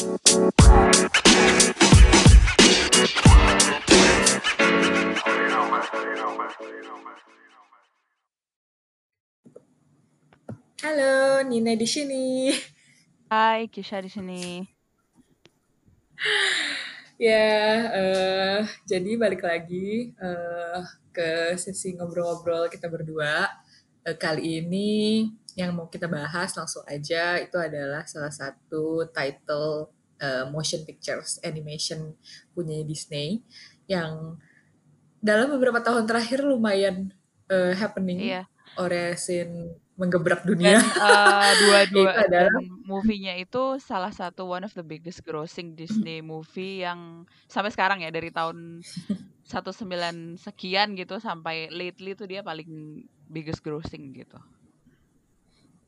Halo, Nina di sini. Hai, Kisha di sini. Ya, uh, jadi balik lagi uh, ke sesi ngobrol-ngobrol kita berdua. Uh, kali ini yang mau kita bahas langsung aja itu adalah salah satu title uh, motion pictures animation punya Disney yang dalam beberapa tahun terakhir lumayan uh, happening. Iya. Oresin menggebrak dunia. Dan uh, dua-dua dan movie-nya itu salah satu one of the biggest grossing Disney movie yang sampai sekarang ya dari tahun 19 sekian gitu sampai lately tuh dia paling biggest grossing gitu.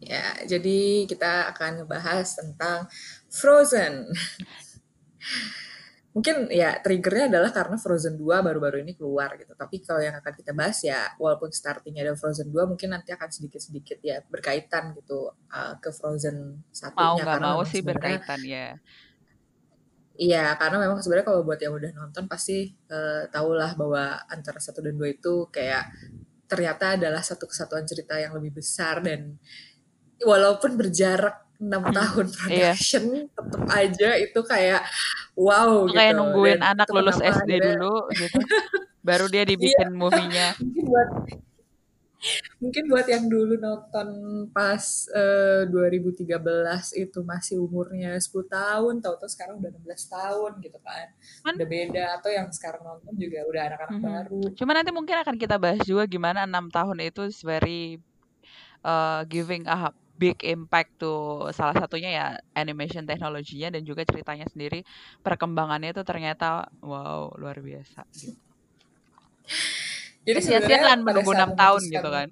Ya, jadi kita akan ngebahas tentang Frozen mungkin ya triggernya adalah karena Frozen 2 baru-baru ini keluar gitu. Tapi kalau yang akan kita bahas ya walaupun startingnya ada Frozen 2 mungkin nanti akan sedikit-sedikit ya berkaitan gitu uh, ke Frozen satunya. Mau nggak mau sih berkaitan ya. Iya, karena memang sebenarnya kalau buat yang udah nonton pasti uh, tahulah bahwa antara satu dan dua itu kayak ternyata adalah satu kesatuan cerita yang lebih besar dan walaupun berjarak enam hmm, tahun iya. production iya. tetap aja itu kayak wow gitu. kayak nungguin Dan anak lulus SD akhirnya, dulu gitu baru dia dibikin iya. movie-nya mungkin buat mungkin buat yang dulu nonton pas uh, eh, 2013 itu masih umurnya 10 tahun tahu-tahu sekarang udah 16 tahun gitu kan Man. udah beda atau yang sekarang nonton juga udah anak-anak mm -hmm. baru cuma nanti mungkin akan kita bahas juga gimana enam tahun itu very uh, giving a big impact tuh salah satunya ya animation teknologinya dan juga ceritanya sendiri perkembangannya itu ternyata wow luar biasa gitu. Jadi sebenarnya kan menunggu enam tahun gitu kan.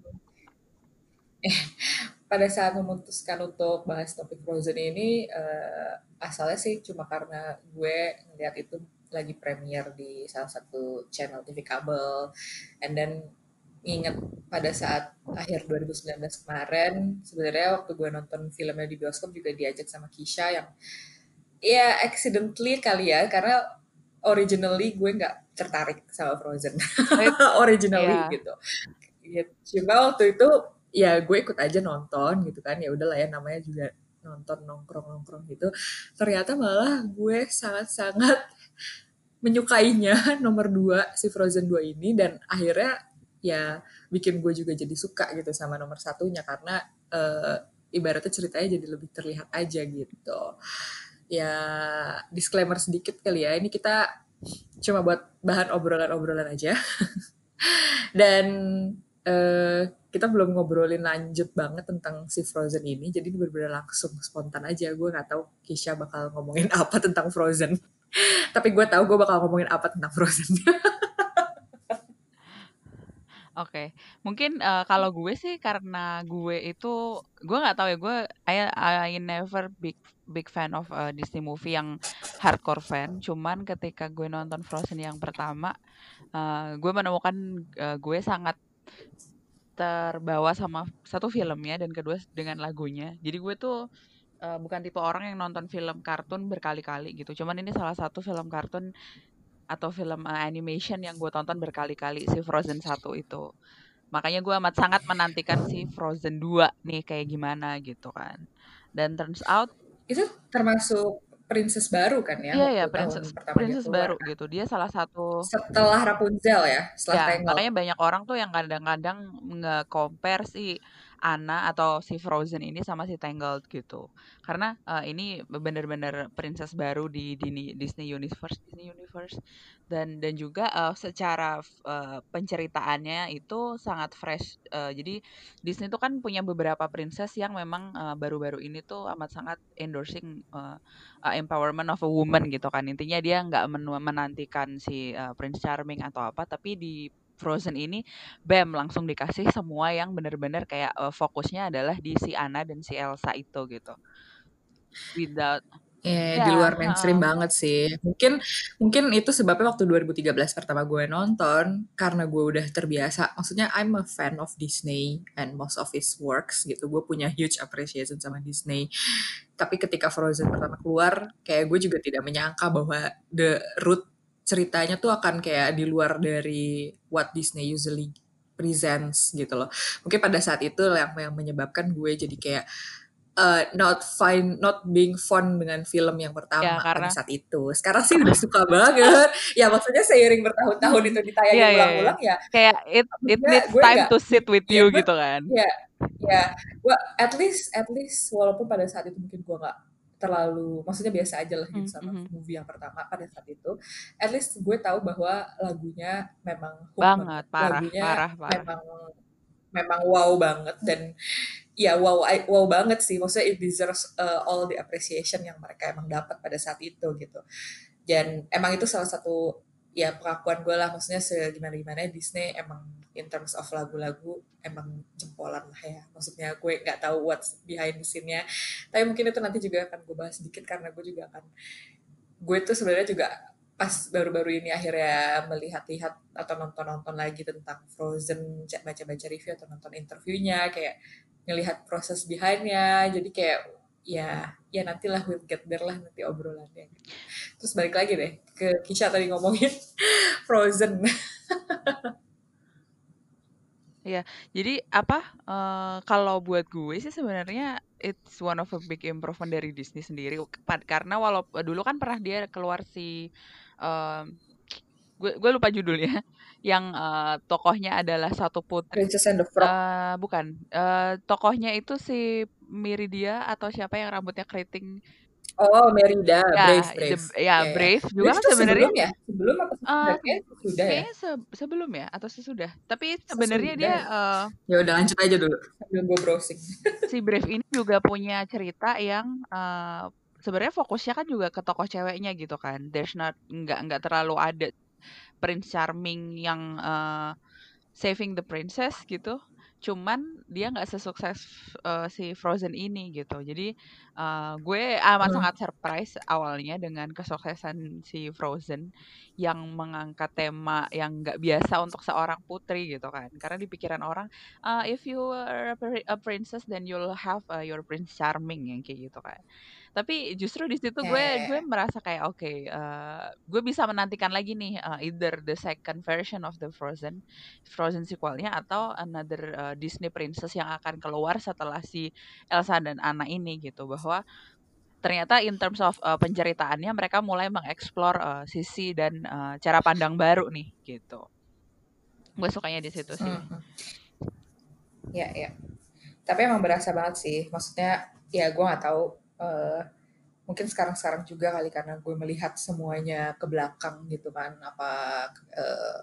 pada saat memutuskan untuk bahas topik Frozen ini uh, asalnya sih cuma karena gue ngeliat itu lagi premier di salah satu channel TV kabel and then ingat pada saat akhir 2019 kemarin sebenarnya waktu gue nonton filmnya di bioskop juga diajak sama Kisha yang ya accidentally kali ya karena originally gue nggak tertarik sama Frozen. Originally yeah. gitu. Ya, cuma waktu itu ya gue ikut aja nonton gitu kan. Ya udahlah ya namanya juga nonton nongkrong nongkrong gitu. Ternyata malah gue sangat sangat menyukainya nomor dua si Frozen 2 ini dan akhirnya ya bikin gue juga jadi suka gitu sama nomor satunya karena uh, ibaratnya ceritanya jadi lebih terlihat aja gitu. Ya disclaimer sedikit kali ya ini kita cuma buat bahan obrolan-obrolan aja. Dan uh, kita belum ngobrolin lanjut banget tentang si Frozen ini jadi benar-benar langsung spontan aja. Gue nggak tahu Kisha bakal ngomongin apa tentang Frozen. Tapi gue tahu gue bakal ngomongin apa tentang Frozen Oke, mungkin, uh, kalau gue sih karena gue itu gue nggak tahu ya, gue I I never big big fan of, uh, Disney movie yang hardcore fan, cuman ketika gue nonton Frozen yang pertama, uh, gue menemukan, uh, gue sangat terbawa sama satu filmnya dan kedua dengan lagunya. Jadi gue tuh, uh, bukan tipe orang yang nonton film kartun berkali-kali gitu, cuman ini salah satu film kartun atau film uh, animation yang gue tonton berkali-kali si Frozen 1 itu. Makanya gue amat sangat menantikan si Frozen 2 nih kayak gimana gitu kan. Dan turns out itu termasuk princess baru kan ya? Iya ya, princess princess baru kan? gitu. Dia salah satu setelah Rapunzel ya, setelah ya, Makanya banyak orang tuh yang kadang-kadang nge-compare si Anna atau si Frozen ini sama si Tangled gitu. Karena uh, ini benar-benar princess baru di, di Disney Universe, Disney Universe dan dan juga uh, secara uh, penceritaannya itu sangat fresh. Uh, jadi Disney itu kan punya beberapa princess yang memang baru-baru uh, ini tuh amat sangat endorsing uh, uh, empowerment of a woman gitu kan. Intinya dia nggak menantikan si uh, Prince Charming atau apa, tapi di Frozen ini bam langsung dikasih semua yang bener-bener kayak uh, fokusnya adalah di si Anna dan si Elsa itu gitu. Without Ya, di Ya, luar mainstream heeh. banget sih. Mungkin mungkin itu sebabnya waktu 2013 pertama gue nonton, karena gue udah terbiasa. Maksudnya I'm a fan of Disney and most of his works gitu. Gue punya huge appreciation sama Disney. Tapi ketika Frozen pertama keluar, kayak gue juga tidak menyangka bahwa the root ceritanya tuh akan kayak di luar dari what Disney usually presents gitu loh. Mungkin pada saat itu yang, yang menyebabkan gue jadi kayak uh, not fine, not being fun dengan film yang Ya, pertama pada karena saat itu. Sekarang sih udah suka banget. Ya maksudnya seiring bertahun-tahun itu Iya, ditayangin iya, iya. ulang-ulang ya, Kayak it it needs time nggak, to sit with ya you gue, gitu kan. ya, ya, gue at least, at least walaupun pada saat itu mungkin gue nggak terlalu, maksudnya biasa aja lah gitu Mhm, sama mhm. movie yang pertama pada saat itu. At least gue tahu bahwa lagunya memang hook Banget, banget, parah, lagunya parah, parah. memang memang wow banget dan ya wow wow banget sih maksudnya it deserves uh, all the appreciation yang mereka emang dapat pada saat itu gitu dan emang itu salah satu ya pengakuan gue lah maksudnya segimana gimana Disney emang in terms of lagu-lagu emang jempolan lah ya maksudnya gue nggak tahu what's behind the scene-nya tapi mungkin itu nanti juga akan gue bahas sedikit karena gue juga akan gue tuh sebenarnya juga pas baru-baru ini akhirnya melihat-lihat atau nonton-nonton lagi tentang Frozen, baca-baca review atau nonton interviewnya, kayak ngelihat proses behindnya, jadi kayak ya ya nantilah we'll get there lah nanti obrolannya. Terus balik lagi deh ke Kisha tadi ngomongin Frozen. Iya, jadi apa, uh, kalau buat gue sih sebenarnya it's one of a big improvement dari Disney sendiri, karena walau dulu kan pernah dia keluar si, um, gue gue lupa judulnya, yang uh, tokohnya adalah satu putri. Princess and the Frog. Uh, bukan, uh, tokohnya itu si Miridia atau siapa yang rambutnya keriting. Oh, Merida, ya, Brave, Brave. The, ya, yeah, Brave yeah. juga kan sebenarnya. Sebelum ya? Sebelum apa sesudah? Uh, kayaknya sesudah kayaknya ya? se sebelum ya atau sesudah. Tapi sebenarnya dia uh, ya udah lanjut aja dulu sambil gue browsing. si Brave ini juga punya cerita yang uh, sebenarnya fokusnya kan juga ke tokoh ceweknya gitu kan. There's not nggak nggak terlalu ada Prince Charming yang uh, saving the princess gitu cuman dia nggak sesukses uh, si Frozen ini gitu. Jadi uh, gue amat hmm. sangat surprise awalnya dengan kesuksesan si Frozen yang mengangkat tema yang nggak biasa untuk seorang putri gitu kan. Karena di pikiran orang uh, if you are a princess then you'll have uh, your prince charming yang kayak gitu kan tapi justru di situ gue gue merasa kayak oke okay, uh, gue bisa menantikan lagi nih uh, either the second version of the Frozen Frozen sequelnya atau another uh, Disney princess yang akan keluar setelah si Elsa dan Anna ini gitu. Bahwa ternyata in terms of uh, penceritaannya mereka mulai mengeksplor uh, sisi dan uh, cara pandang baru nih gitu. Gue sukanya di situ sih. Mm -hmm. ya ya. Tapi emang berasa banget sih. Maksudnya ya gue nggak tahu uh, mungkin sekarang-sekarang juga kali karena gue melihat semuanya ke belakang gitu kan apa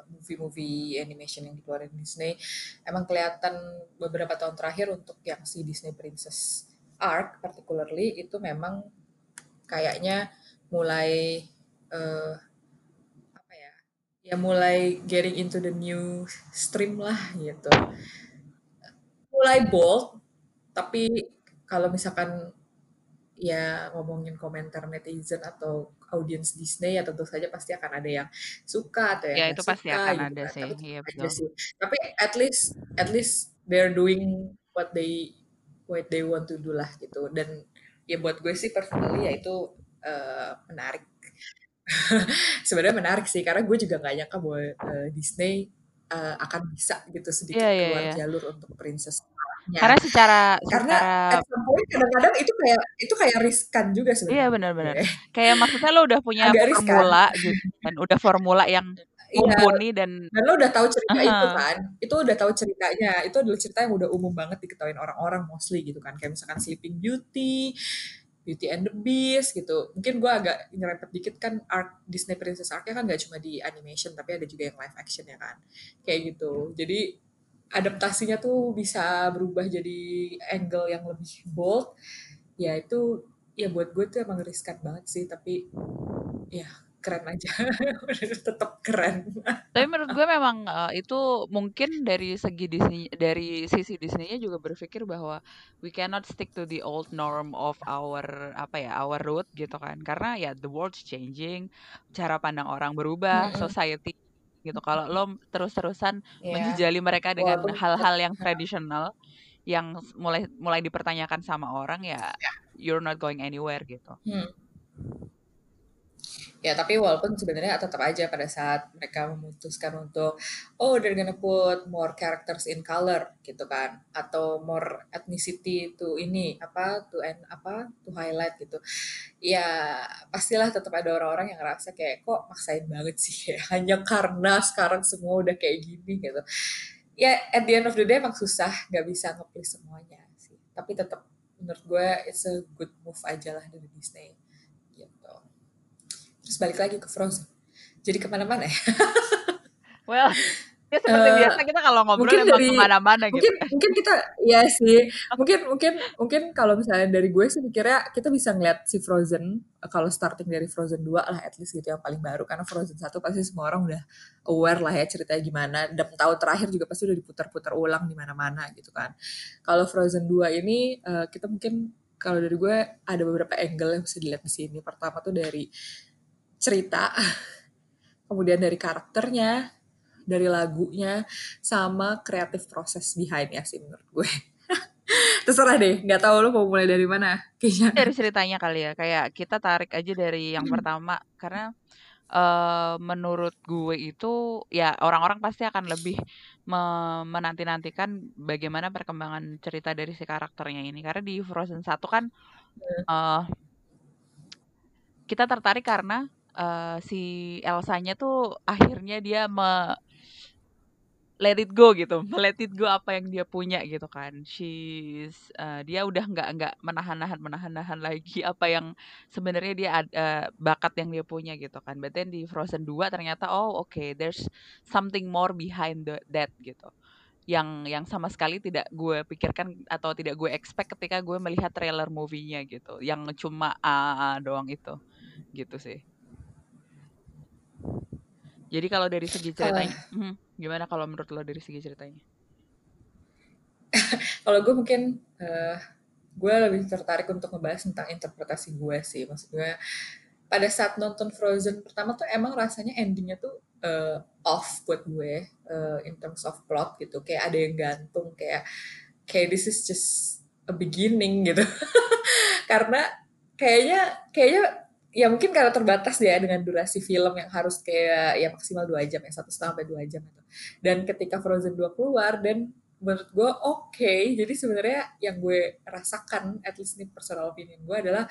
movie movie-movie animation yang dikeluarin Disney emang kelihatan beberapa tahun terakhir untuk yang si Disney Princess arc particularly itu memang kayaknya mulai uh, apa ya ya mulai getting into the new stream lah gitu. Mulai bold tapi kalau misalkan ya ngomongin komentar netizen atau audiens Disney ya tentu saja pasti akan ada yang suka atau yang ya, itu suka, pasti akan gitu ada kan. sih. Tapi, iya, betul. sih. Tapi at least at least they're doing what they what they want to do lah gitu. Dan ya buat gue sih personally ya itu uh, menarik. Sebenarnya menarik sih karena gue juga nggak nyangka bahwa uh, Disney uh, akan bisa gitu sedikit yeah, yeah, keluar yeah. jalur untuk princess Ya. Karena secara karena secara kadang-kadang itu kayak itu kayak riskan juga sebenarnya. Iya benar-benar. Kayak maksudnya lo udah punya Agak formula gitu kan, udah formula yang mumpuni iya, dan dan lo udah tahu cerita uh -huh. itu kan. Itu udah tahu ceritanya. Itu adalah cerita yang udah umum banget diketahui orang-orang mostly gitu kan. Kayak misalkan Sleeping Beauty, Beauty and the Beast gitu. Mungkin gue agak nyerempet dikit kan arc Disney Princess arc-nya kan gak cuma di animation tapi ada juga yang live action ya kan. Kayak gitu. Jadi adaptasinya tuh bisa berubah jadi angle yang lebih bold. Ya itu ya buat gue tuh emang riskan banget sih tapi ya keren aja. Tetap keren. Tapi menurut gue memang uh, itu mungkin dari segi Disney dari sisi Disney-nya juga berpikir bahwa we cannot stick to the old norm of our apa ya our root gitu kan. Karena ya the world's changing cara pandang orang berubah mm -hmm. society gitu. Kalau lo terus-terusan yeah. menjejali mereka dengan hal-hal yang tradisional yang mulai mulai dipertanyakan sama orang ya yeah. you're not going anywhere gitu. Hmm ya tapi walaupun sebenarnya tetap aja pada saat mereka memutuskan untuk oh they're gonna put more characters in color gitu kan. Atau more ethnicity to ini apa to and apa to highlight gitu. Ya pastilah tetap ada orang-orang yang ngerasa kayak kok maksain banget sih? Ya hanya karena sekarang semua udah kayak gini gitu. Ya at the end of the day emang susah nggak bisa nge semuanya sih. Tapi tetap menurut gue it's a good move aja lah dari Disney terus balik lagi ke Frozen jadi ke mana-mana ya well Ya seperti uh, biasa kita kalau ngobrol mungkin dari, ke mana-mana gitu. Mungkin, mungkin kita, ya sih. Mungkin mungkin mungkin kalau misalnya dari gue sih mikirnya kita bisa ngeliat si Frozen kalau starting dari Frozen 2 lah at least gitu yang paling baru karena Frozen 1 pasti semua orang udah aware lah ya ceritanya gimana dan tahun terakhir juga pasti udah diputar-putar ulang di mana-mana gitu kan. Kalau Frozen 2 ini uh, kita mungkin kalau dari gue ada beberapa angle yang bisa dilihat di sini. Pertama tuh dari cerita, kemudian dari karakternya, dari lagunya, sama kreatif proses behindnya sih menurut gue. Terserah deh, nggak tahu lo mau mulai dari mana kayaknya. Dari ceritanya kali ya, kayak kita tarik aja dari yang hmm. pertama karena uh, menurut gue itu ya orang-orang pasti akan lebih menanti-nantikan bagaimana perkembangan cerita dari si karakternya ini karena di Frozen 1 kan uh, kita tertarik karena uh, si Elsanya tuh akhirnya dia me let it go gitu, let it go apa yang dia punya gitu kan. She's uh, dia udah nggak nggak menahan-nahan menahan-nahan lagi apa yang sebenarnya dia uh, bakat yang dia punya gitu kan. But di Frozen 2 ternyata oh oke okay, there's something more behind the, that gitu. Yang yang sama sekali tidak gue pikirkan atau tidak gue expect ketika gue melihat trailer movie-nya gitu. Yang cuma uh, doang itu. Gitu sih. Jadi kalau dari segi ceritanya, uh, gimana kalau menurut lo dari segi ceritanya? kalau gue mungkin uh, gue lebih tertarik untuk ngebahas tentang interpretasi gue sih. Maksud gue pada saat nonton Frozen pertama tuh emang rasanya endingnya tuh uh, off buat gue uh, in terms of plot gitu. Kayak ada yang gantung kayak kayak this is just a beginning gitu. Karena kayaknya kayaknya ya mungkin karena terbatas ya dengan durasi film yang harus kayak ya maksimal dua jam ya satu setengah sampai dua jam itu dan ketika Frozen 2 keluar dan menurut gue oke okay. jadi sebenarnya yang gue rasakan at least ini personal opinion gue adalah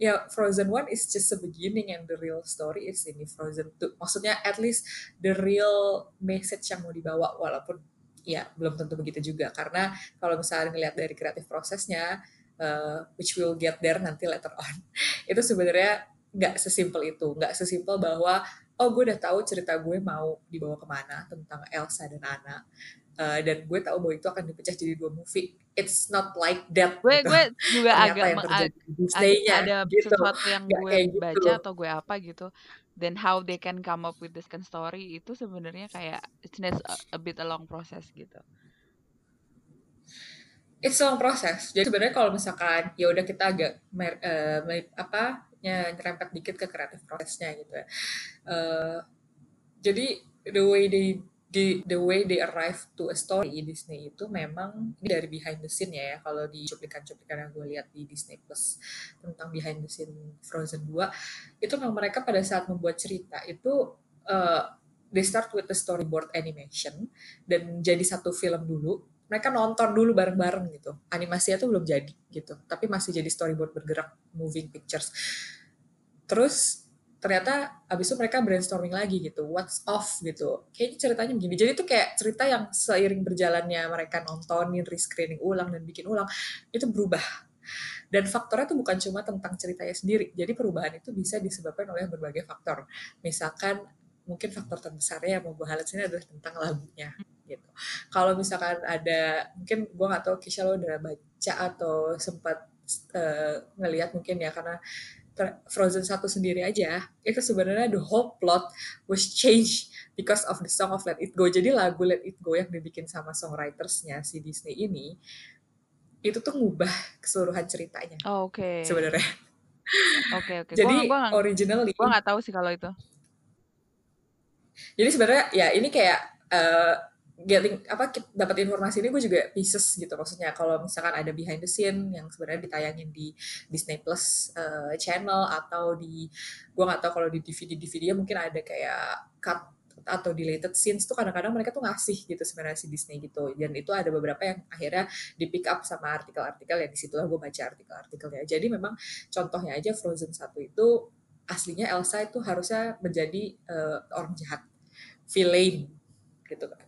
ya Frozen 1 is just a beginning and the real story is ini Frozen 2 maksudnya at least the real message yang mau dibawa walaupun ya belum tentu begitu juga karena kalau misalnya ngelihat dari kreatif prosesnya uh, which will get there nanti later on itu sebenarnya nggak sesimpel itu nggak sesimpel bahwa oh gue udah tahu cerita gue mau dibawa ke mana tentang Elsa dan Anna uh, dan gue tahu bahwa itu akan dipecah jadi dua movie it's not like that gue gitu. gue juga agak yang ag ada gitu. sesuatu yang Gak gue gitu. baca atau gue apa gitu then how they can come up with this kind story itu sebenarnya kayak it's a, a bit a long process gitu it's a long process jadi sebenarnya kalau misalkan ya udah kita agak mer, uh, apa ya nyerempet dikit ke kreatif prosesnya gitu ya. Uh, jadi the way they the, the way they arrive to a story Disney itu memang ini dari behind the scene ya, ya. kalau di cuplikan-cuplikan yang gue lihat di Disney Plus tentang behind the scene Frozen 2 itu memang mereka pada saat membuat cerita itu uh, they start with the storyboard animation dan jadi satu film dulu mereka nonton dulu bareng-bareng gitu. Animasinya tuh belum jadi gitu. Tapi masih jadi storyboard bergerak moving pictures. Terus ternyata abis itu mereka brainstorming lagi gitu. What's off gitu. Kayaknya ceritanya begini. Jadi itu kayak cerita yang seiring berjalannya mereka nontonin rescreening ulang dan bikin ulang itu berubah. Dan faktornya itu bukan cuma tentang ceritanya sendiri. Jadi perubahan itu bisa disebabkan oleh berbagai faktor. Misalkan mungkin faktor terbesarnya yang mau gue highlight sini adalah tentang lagunya gitu. Kalau misalkan ada mungkin gue nggak tahu Kisha lo udah baca atau sempat uh, ngelihat mungkin ya karena Frozen satu sendiri aja itu sebenarnya the whole plot was changed because of the song of Let It Go. Jadi lagu Let It Go yang dibikin sama songwritersnya si Disney ini itu tuh ngubah keseluruhan ceritanya. Oh, oke. Okay. sebenarnya. Oke okay, oke. Okay. jadi gua, gua originally gue nggak tahu sih kalau itu. Jadi sebenarnya ya ini kayak uh, getting apa dapat informasi ini gue juga pieces gitu. Maksudnya kalau misalkan ada behind the scene yang sebenarnya ditayangin di Disney Plus uh, channel atau di gue nggak tahu kalau di DVD DVD mungkin ada kayak cut atau deleted scenes tuh kadang-kadang mereka tuh ngasih gitu sebenarnya si Disney gitu. Dan itu ada beberapa yang akhirnya di pick up sama artikel-artikel ya di situlah gue baca artikel-artikelnya. Jadi memang contohnya aja Frozen satu itu aslinya Elsa itu harusnya menjadi uh, orang jahat villain gitu kan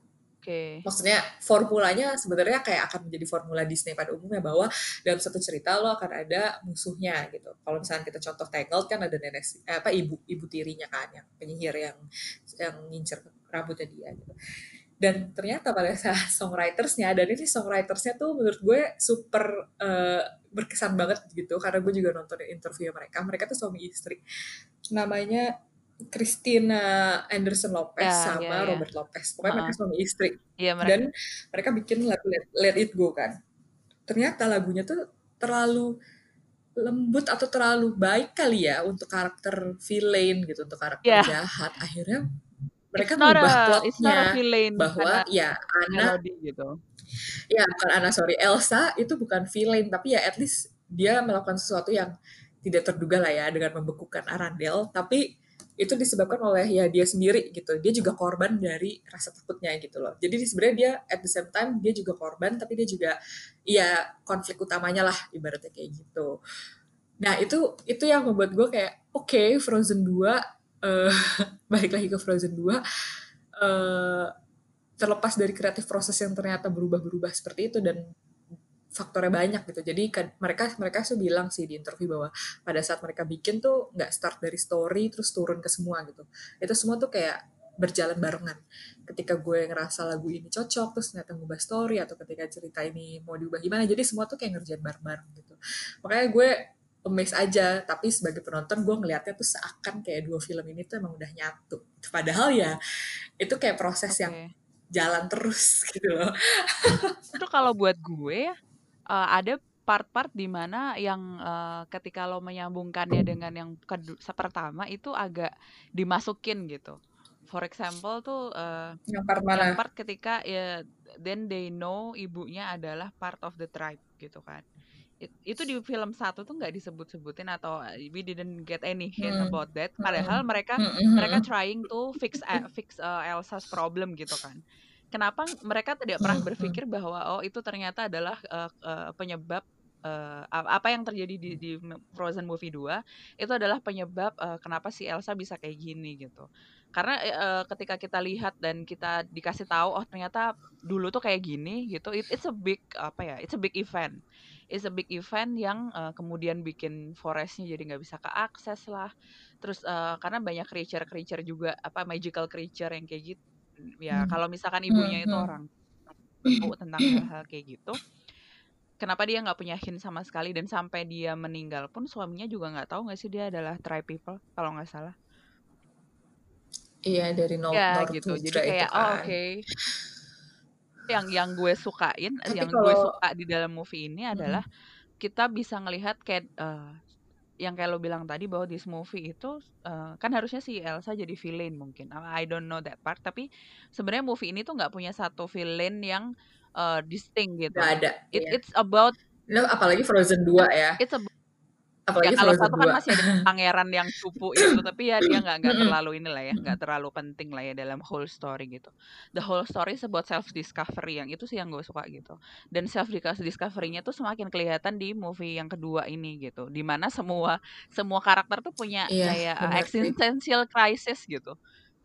Okay. Maksudnya formulanya sebenarnya kayak akan menjadi formula Disney pada umumnya bahwa dalam satu cerita lo akan ada musuhnya gitu. Kalau misalnya kita contoh Tangled kan ada nenek eh, apa ibu ibu tirinya kan yang penyihir yang yang ngincer rambutnya dia gitu. Dan ternyata pada saat songwritersnya dan ini songwritersnya tuh menurut gue super uh, berkesan banget gitu karena gue juga nonton interview mereka. Mereka tuh suami istri. Namanya Christina Anderson Lopez ya, sama ya, ya. Robert Lopez. Pokoknya uh -huh. mereka suami istri. Ya, mereka. Dan mereka bikin lagu Let, Let It Go kan. Ternyata lagunya tuh terlalu lembut atau terlalu baik kali ya untuk karakter villain gitu, untuk karakter yeah. jahat. Akhirnya mereka mengubah plotnya bahwa ya Anna gitu. Ya bukan Anna sorry Elsa itu bukan villain tapi ya at least dia melakukan sesuatu yang tidak terduga lah ya dengan membekukan Arandel tapi itu disebabkan oleh ya dia sendiri gitu. Dia juga korban dari rasa takutnya gitu loh. Jadi sebenarnya dia at the same time dia juga korban tapi dia juga ya konflik utamanya lah ibaratnya kayak gitu. Nah itu itu yang membuat gue kayak oke okay, Frozen 2 uh, eh, balik lagi ke Frozen 2 uh, eh, terlepas dari kreatif proses yang ternyata berubah-berubah seperti itu dan faktornya banyak gitu. Jadi kan, mereka mereka tuh bilang sih di interview bahwa pada saat mereka bikin tuh nggak start dari story terus turun ke semua gitu. Itu semua tuh kayak berjalan barengan. Ketika gue ngerasa lagu ini cocok terus ternyata ngubah story atau ketika cerita ini mau diubah gimana. Jadi semua tuh kayak ngerjain bareng-bareng gitu. Makanya gue amazed aja tapi sebagai penonton gue ngelihatnya tuh seakan kayak dua film ini tuh emang udah nyatu padahal ya itu kayak proses okay. yang jalan terus gitu loh itu kalau buat gue ya uh, ada part-part di mana yang uh, ketika lo menyambungkannya dengan yang kedua pertama itu agak dimasukin gitu. For example tuh uh, yang part mana? Yang part ketika ya then they know ibunya adalah part of the tribe gitu kan. It, itu di film satu tuh nggak disebut-sebutin atau we didn't get any hint hmm. about that. Padahal mereka hmm. mereka trying to fix uh, fix uh, Elsa's problem gitu kan kenapa mereka tidak pernah berpikir bahwa oh itu ternyata adalah uh, uh, penyebab uh, apa yang terjadi di, di Frozen Movie 2 itu adalah penyebab uh, kenapa si Elsa bisa kayak gini gitu. Karena uh, ketika kita lihat dan kita dikasih tahu oh ternyata dulu tuh kayak gini gitu, it, it's a big apa ya, it's a big event. It's a big event yang uh, kemudian bikin forestnya jadi nggak bisa keakses lah. Terus uh, karena banyak creature-creature juga apa magical creature yang kayak gitu ya hmm. kalau misalkan ibunya itu hmm, hmm. orang tahu tentang hal-hal kayak gitu kenapa dia nggak punya hint sama sekali dan sampai dia meninggal pun suaminya juga nggak tahu nggak sih dia adalah tribe people kalau nggak salah iya dari no ya, North gitu jadi kayak oh, kan. oke okay. yang yang gue sukain Tapi yang kalau... gue suka di dalam movie ini adalah hmm. kita bisa ngelihat kayak uh, yang kayak lo bilang tadi bahwa this movie itu uh, kan harusnya si Elsa jadi villain mungkin. I don't know that part. Tapi sebenarnya movie ini tuh nggak punya satu villain yang uh, distinct gitu. Gak ada. It, yeah. It's about. No, apalagi Frozen 2 ya. It's about apalagi ya, kalau satu kan masih ada pangeran yang cupu itu tapi ya dia nggak nggak terlalu inilah ya nggak terlalu penting lah ya dalam whole story gitu. The whole story is about self discovery yang itu sih yang gue suka gitu. Dan self discovery-nya tuh semakin kelihatan di movie yang kedua ini gitu di mana semua semua karakter tuh punya yeah, kayak bener, existential crisis gitu.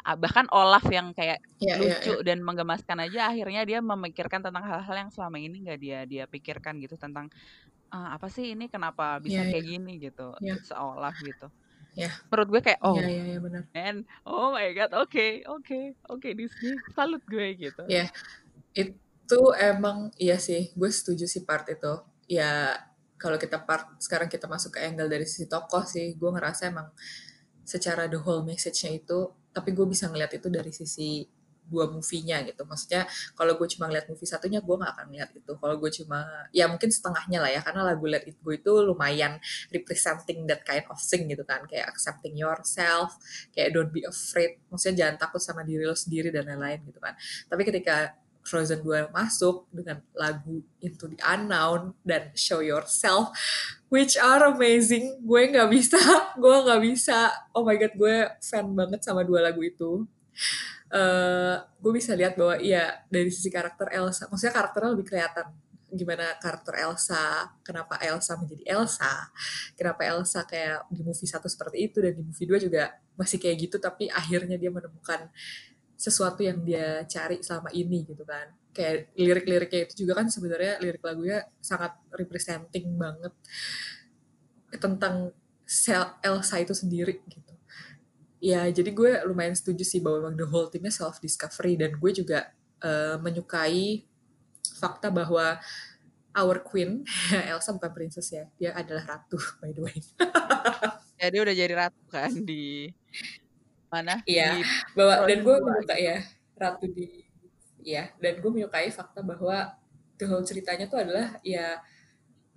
Bahkan Olaf yang kayak yeah, iya, lucu yeah, yeah. dan menggemaskan aja akhirnya dia memikirkan tentang hal-hal yang selama ini nggak dia dia pikirkan gitu tentang uh, apa sih ini kenapa bisa yeah, kayak yeah. gini gitu yeah. seolah gitu yeah. menurut gue kayak oh yeah, yeah, yeah, benar. and oh my god oke okay, oke okay, oke okay, Disney salut gue gitu ya yeah. itu emang iya sih gue setuju sih part itu ya kalau kita part sekarang kita masuk ke angle dari sisi tokoh sih gue ngerasa emang secara the whole message-nya itu tapi gue bisa ngeliat itu dari sisi dua movie-nya gitu. Maksudnya kalau gue cuma ngeliat movie satunya, gue gak akan lihat itu. Kalau gue cuma, ya mungkin setengahnya lah ya, karena lagu Let It Go itu lumayan representing that kind of thing gitu kan. Kayak accepting yourself, kayak don't be afraid. Maksudnya jangan takut sama diri lo sendiri dan lain-lain gitu kan. Tapi ketika Frozen 2 masuk dengan lagu Into the Unknown dan Show Yourself, which are amazing. Gue nggak bisa, gue nggak bisa. Oh my god, gue fan banget sama dua lagu itu. Uh, gue bisa lihat bahwa iya dari sisi karakter Elsa, maksudnya karakternya lebih kelihatan. Gimana karakter Elsa, kenapa Elsa menjadi Elsa, kenapa Elsa kayak di movie satu seperti itu dan di movie dua juga masih kayak gitu tapi akhirnya dia menemukan sesuatu yang dia cari selama ini gitu kan. Kayak lirik-liriknya itu juga kan sebenarnya lirik lagunya sangat representing banget tentang Elsa itu sendiri gitu ya jadi gue lumayan setuju sih bahwa memang the whole timnya self discovery dan gue juga uh, menyukai fakta bahwa our queen Elsa bukan princess ya dia adalah ratu by the way. Ya dia udah jadi ratu kan di mana? Iya bahwa dan gue menyukai ya ratu di ya dan gue menyukai fakta bahwa the whole ceritanya tuh adalah ya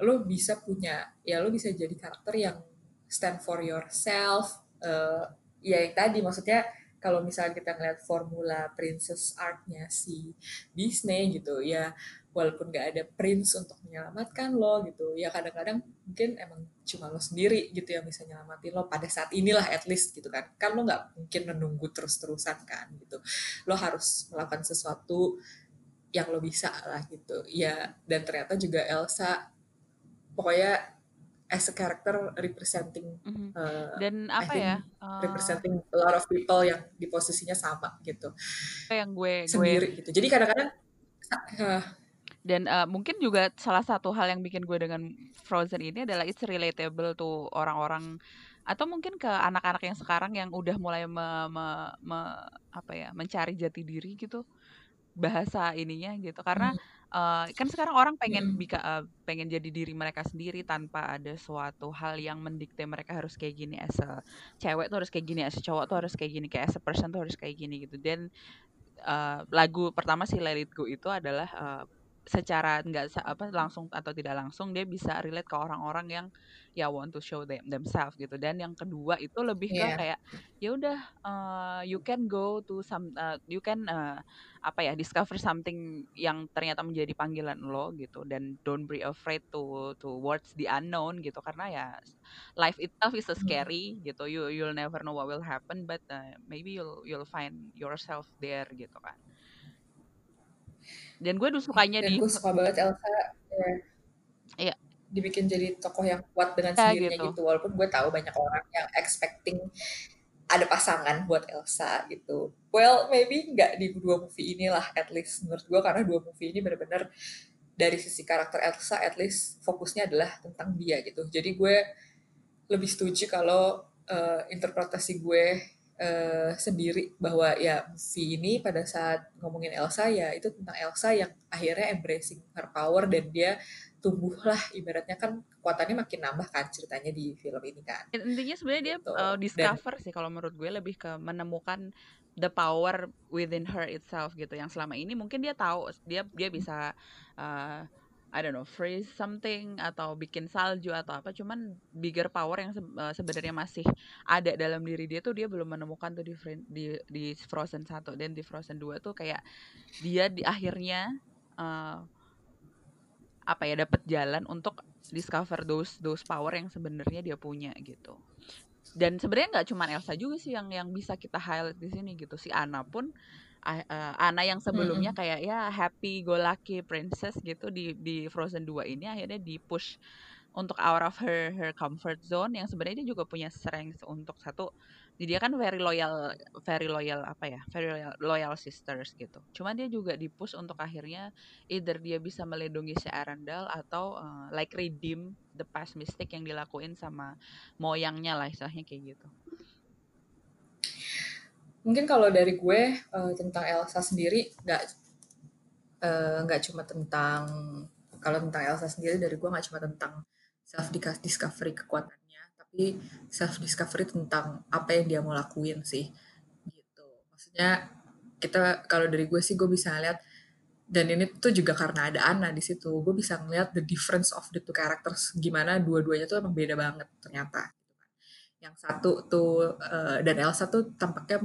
lo bisa punya ya lo bisa jadi karakter yang stand for yourself uh, ya yang tadi maksudnya kalau misalnya kita ngeliat formula princess artnya si Disney gitu ya walaupun gak ada prince untuk menyelamatkan lo gitu ya kadang-kadang mungkin emang cuma lo sendiri gitu yang bisa nyelamatin lo pada saat inilah at least gitu kan. Kan lo nggak mungkin menunggu terus-terusan kan gitu. Lo harus melakukan sesuatu yang lo bisa lah gitu. Ya dan ternyata juga Elsa pokoknya as a character representing mm-hmm. uh, dan apa ya uh, representing a lot of people yang di posisinya sama gitu. yang gue sendiri gue, gitu. Jadi kadang-kadang uh, dan uh, mungkin juga salah satu hal yang bikin gue dengan Frozen ini adalah it's relatable tuh orang-orang atau mungkin ke anak-anak yang sekarang yang udah mulai me, me, me, apa ya mencari jati diri gitu bahasa ininya gitu. Karena uh, kan sekarang orang pengen hmm. bika, uh, pengen jadi diri mereka sendiri tanpa ada suatu hal yang mendikte mereka harus kayak gini as a cewek tuh harus kayak gini as a cowok tuh harus kayak gini kayak as a person tuh harus kayak gini gitu dan uh, lagu pertama si Let It Go itu adalah uh, secara nggak apa langsung atau tidak langsung dia bisa relate ke orang-orang yang ya want to show them themselves gitu. Dan yang kedua itu lebih ke yeah. kayak ya udah uh, you can go to some uh, you can uh, apa ya discover something yang ternyata menjadi panggilan lo gitu. Dan don't be afraid to towards the unknown gitu. Karena ya life itself is a hmm. scary gitu. You you'll never know what will happen but uh, maybe you'll you'll find yourself there gitu kan dan gue tuh sukanya Dan di gue suka banget Elsa ya, Iya. dibikin jadi tokoh yang kuat dengan ya, sendirinya gitu. gitu. Walaupun gue tahu banyak orang yang expecting ada pasangan buat Elsa gitu. Well, maybe nggak di dua movie inilah at least menurut gue karena dua movie ini benar-benar dari sisi karakter Elsa at least fokusnya adalah tentang dia gitu. Jadi gue lebih setuju kalau uh, interpretasi gue uh, sendiri bahwa ya movie ini pada saat ngomongin Elsa ya itu tentang Elsa yang akhirnya embracing her power dan dia tumbuhlah. Ibaratnya kan kekuatannya makin nambah kan ceritanya di film ini kan. Intinya sebenarnya dia uh, discover dan, sih kalau menurut gue lebih ke menemukan the power within her itself gitu. Yang selama ini mungkin dia tahu dia dia bisa uh, I don't know freeze something atau bikin salju atau apa cuman bigger power yang se uh, sebenarnya masih ada dalam diri dia tuh dia belum menemukan tuh di di, di Frozen 1 dan di Frozen 2 tuh kayak dia di akhirnya uh, apa ya dapat jalan untuk discover those those power yang sebenarnya dia punya gitu. Dan sebenarnya nggak cuma Elsa juga sih yang yang bisa kita highlight di sini gitu. Si Anna pun uh, Ana yang sebelumnya mm -hmm. kayak ya happy go lucky princess gitu di di Frozen 2 ini akhirnya di push untuk out of her her comfort zone yang sebenarnya dia juga punya strength untuk satu jadi dia kan very loyal very loyal apa ya very loyal, loyal sisters gitu cuman dia juga di push untuk akhirnya either dia bisa melindungi si Arendelle atau uh, like redeem the past mistake yang dilakuin sama moyangnya lah istilahnya kayak gitu mungkin kalau dari gue uh, tentang Elsa sendiri nggak uh, nggak cuma tentang kalau tentang Elsa sendiri dari gue nggak cuma tentang self discovery kekuatannya tapi self discovery tentang apa yang dia mau lakuin sih gitu maksudnya kita kalau dari gue sih gue bisa lihat dan ini tuh juga karena ada Anna di situ gue bisa ngeliat the difference of the two characters gimana dua-duanya tuh emang beda banget ternyata gitu kan. yang satu tuh uh, dan Elsa tuh tampaknya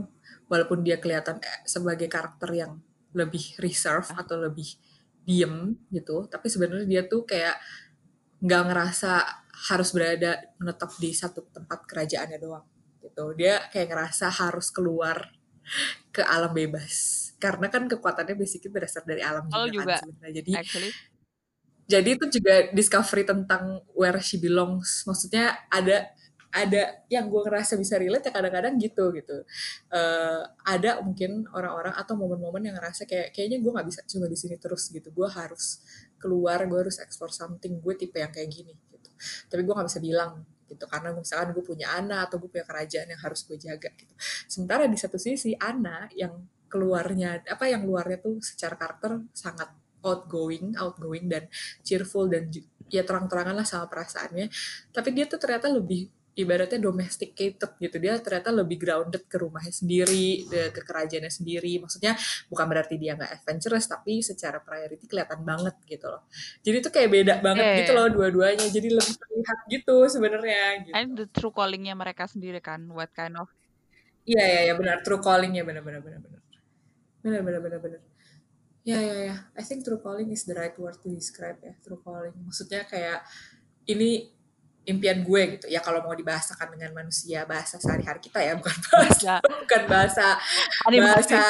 walaupun dia kelihatan sebagai karakter yang lebih reserve atau lebih diem gitu tapi sebenarnya dia tuh kayak nggak ngerasa harus berada menetap di satu tempat kerajaannya doang gitu. Dia kayak ngerasa harus keluar ke alam bebas. Karena kan kekuatannya basically berasal dari alam oh, juga, kan sebenarnya. Jadi actually. jadi itu juga discovery tentang where she belongs. Maksudnya ada ada yang gue ngerasa bisa relate ya kadang-kadang gitu gitu. Uh, ada mungkin orang-orang atau momen-momen yang ngerasa kayak kayaknya gue nggak bisa cuma di sini terus gitu. Gue harus keluar gue harus explore something. Gue tipe yang kayak gini gitu. Tapi gue nggak bisa bilang gitu. Karena misalkan gue punya anak atau gue punya kerajaan yang harus gue jaga gitu. Sementara di satu sisi anak yang keluarnya apa yang luarnya tuh secara karakter sangat outgoing, outgoing dan cheerful dan ya terang-terangan lah sama perasaannya. Tapi dia tuh ternyata lebih ibaratnya domesticated gitu. Dia ternyata lebih grounded ke rumahnya sendiri ke kerajaannya sendiri. Maksudnya bukan berarti dia nggak adventurous tapi secara priority kelihatan banget gitu loh. Jadi tuh kayak beda banget yeah, gitu yeah. loh dua-duanya. Jadi lebih terlihat gitu sebenarnya gitu. and the true callingnya mereka sendiri kan what kind of iya yeah, iya. Yeah, yeah, benar true callingnya. Benar benar benar benar. Benar benar benar benar. Ya ya ya I think true calling is the right word to describe ya true calling. Maksudnya kayak ini impian gue gitu. Ya kalau mau dibahasakan dengan manusia bahasa sehari-hari kita ya bukan bahasa. bukan bahasa bahasa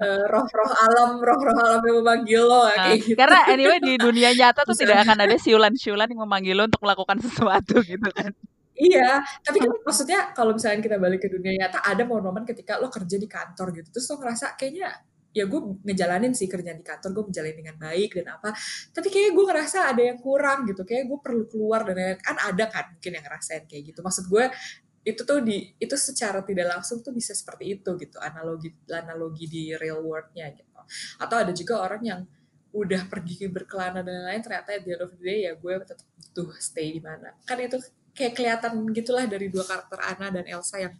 uh, roh-roh alam roh-roh alam yang memanggil lo nah, kayak gitu. karena anyway di dunia nyata tuh tidak akan ada siulan-siulan yang memanggil lo untuk melakukan sesuatu gitu kan. Iya, tapi kan maksudnya kalau misalnya kita balik ke dunia nyata, ada momen-momen ketika lo kerja di kantor gitu, terus lo ngerasa kayaknya ya gue ngejalanin sih kerjaan di kantor gue menjalani dengan baik dan apa. Tapi kayak gue ngerasa ada yang kurang gitu kayak gue perlu keluar dan kan ada kan mungkin yang ngerasain kayak gitu. Maksud gue itu tuh di itu secara tidak langsung tuh bisa seperti itu gitu analogi analogi di real worldnya gitu. Atau ada juga orang yang udah pergi berkelana dan lain-lain ternyata at the end of the day ya gue tetap butuh stay di mana. Kan itu kayak kelihatan gitulah dari dua karakter Anna dan Elsa yang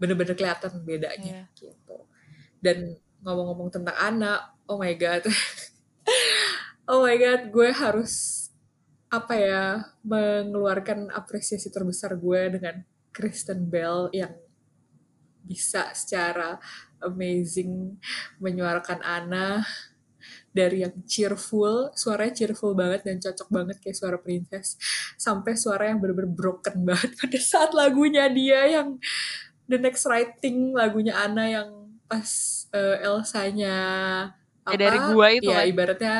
bener-bener kelihatan bedanya yeah. gitu. Dan ngomong-ngomong tentang anak oh my god. Oh my god gue harus apa ya mengeluarkan apresiasi terbesar gue dengan Kristen Bell yang bisa secara amazing menyuarakan Anna dari yang cheerful, suaranya cheerful banget dan cocok banget kayak suara princess, sampai suara yang bener-bener broken banget pada saat lagunya dia yang the next writing lagunya Anna yang pas uh, Elsanya apa ya dari gua itu ya kan? ibaratnya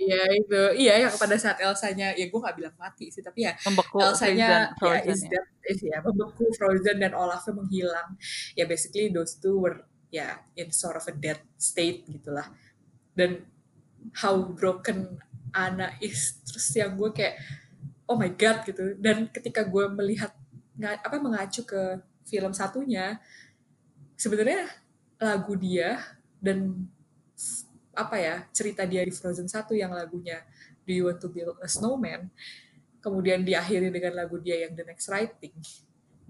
Iya itu, iya yang pada saat Elsanya, ya gue gak bilang mati sih, tapi ya membeku Elsanya frozen, ya, is ya. That, is, ya membeku Frozen dan Olafnya menghilang. Ya basically those two were ya in sort of a dead state gitulah. Dan how broken Anna is, terus yang gue kayak oh my god gitu. Dan ketika gue melihat apa mengacu ke film satunya, sebenarnya lagu dia dan apa ya cerita dia di Frozen 1 yang lagunya Do You Want to Build a Snowman kemudian diakhiri dengan lagu dia yang The Next Writing.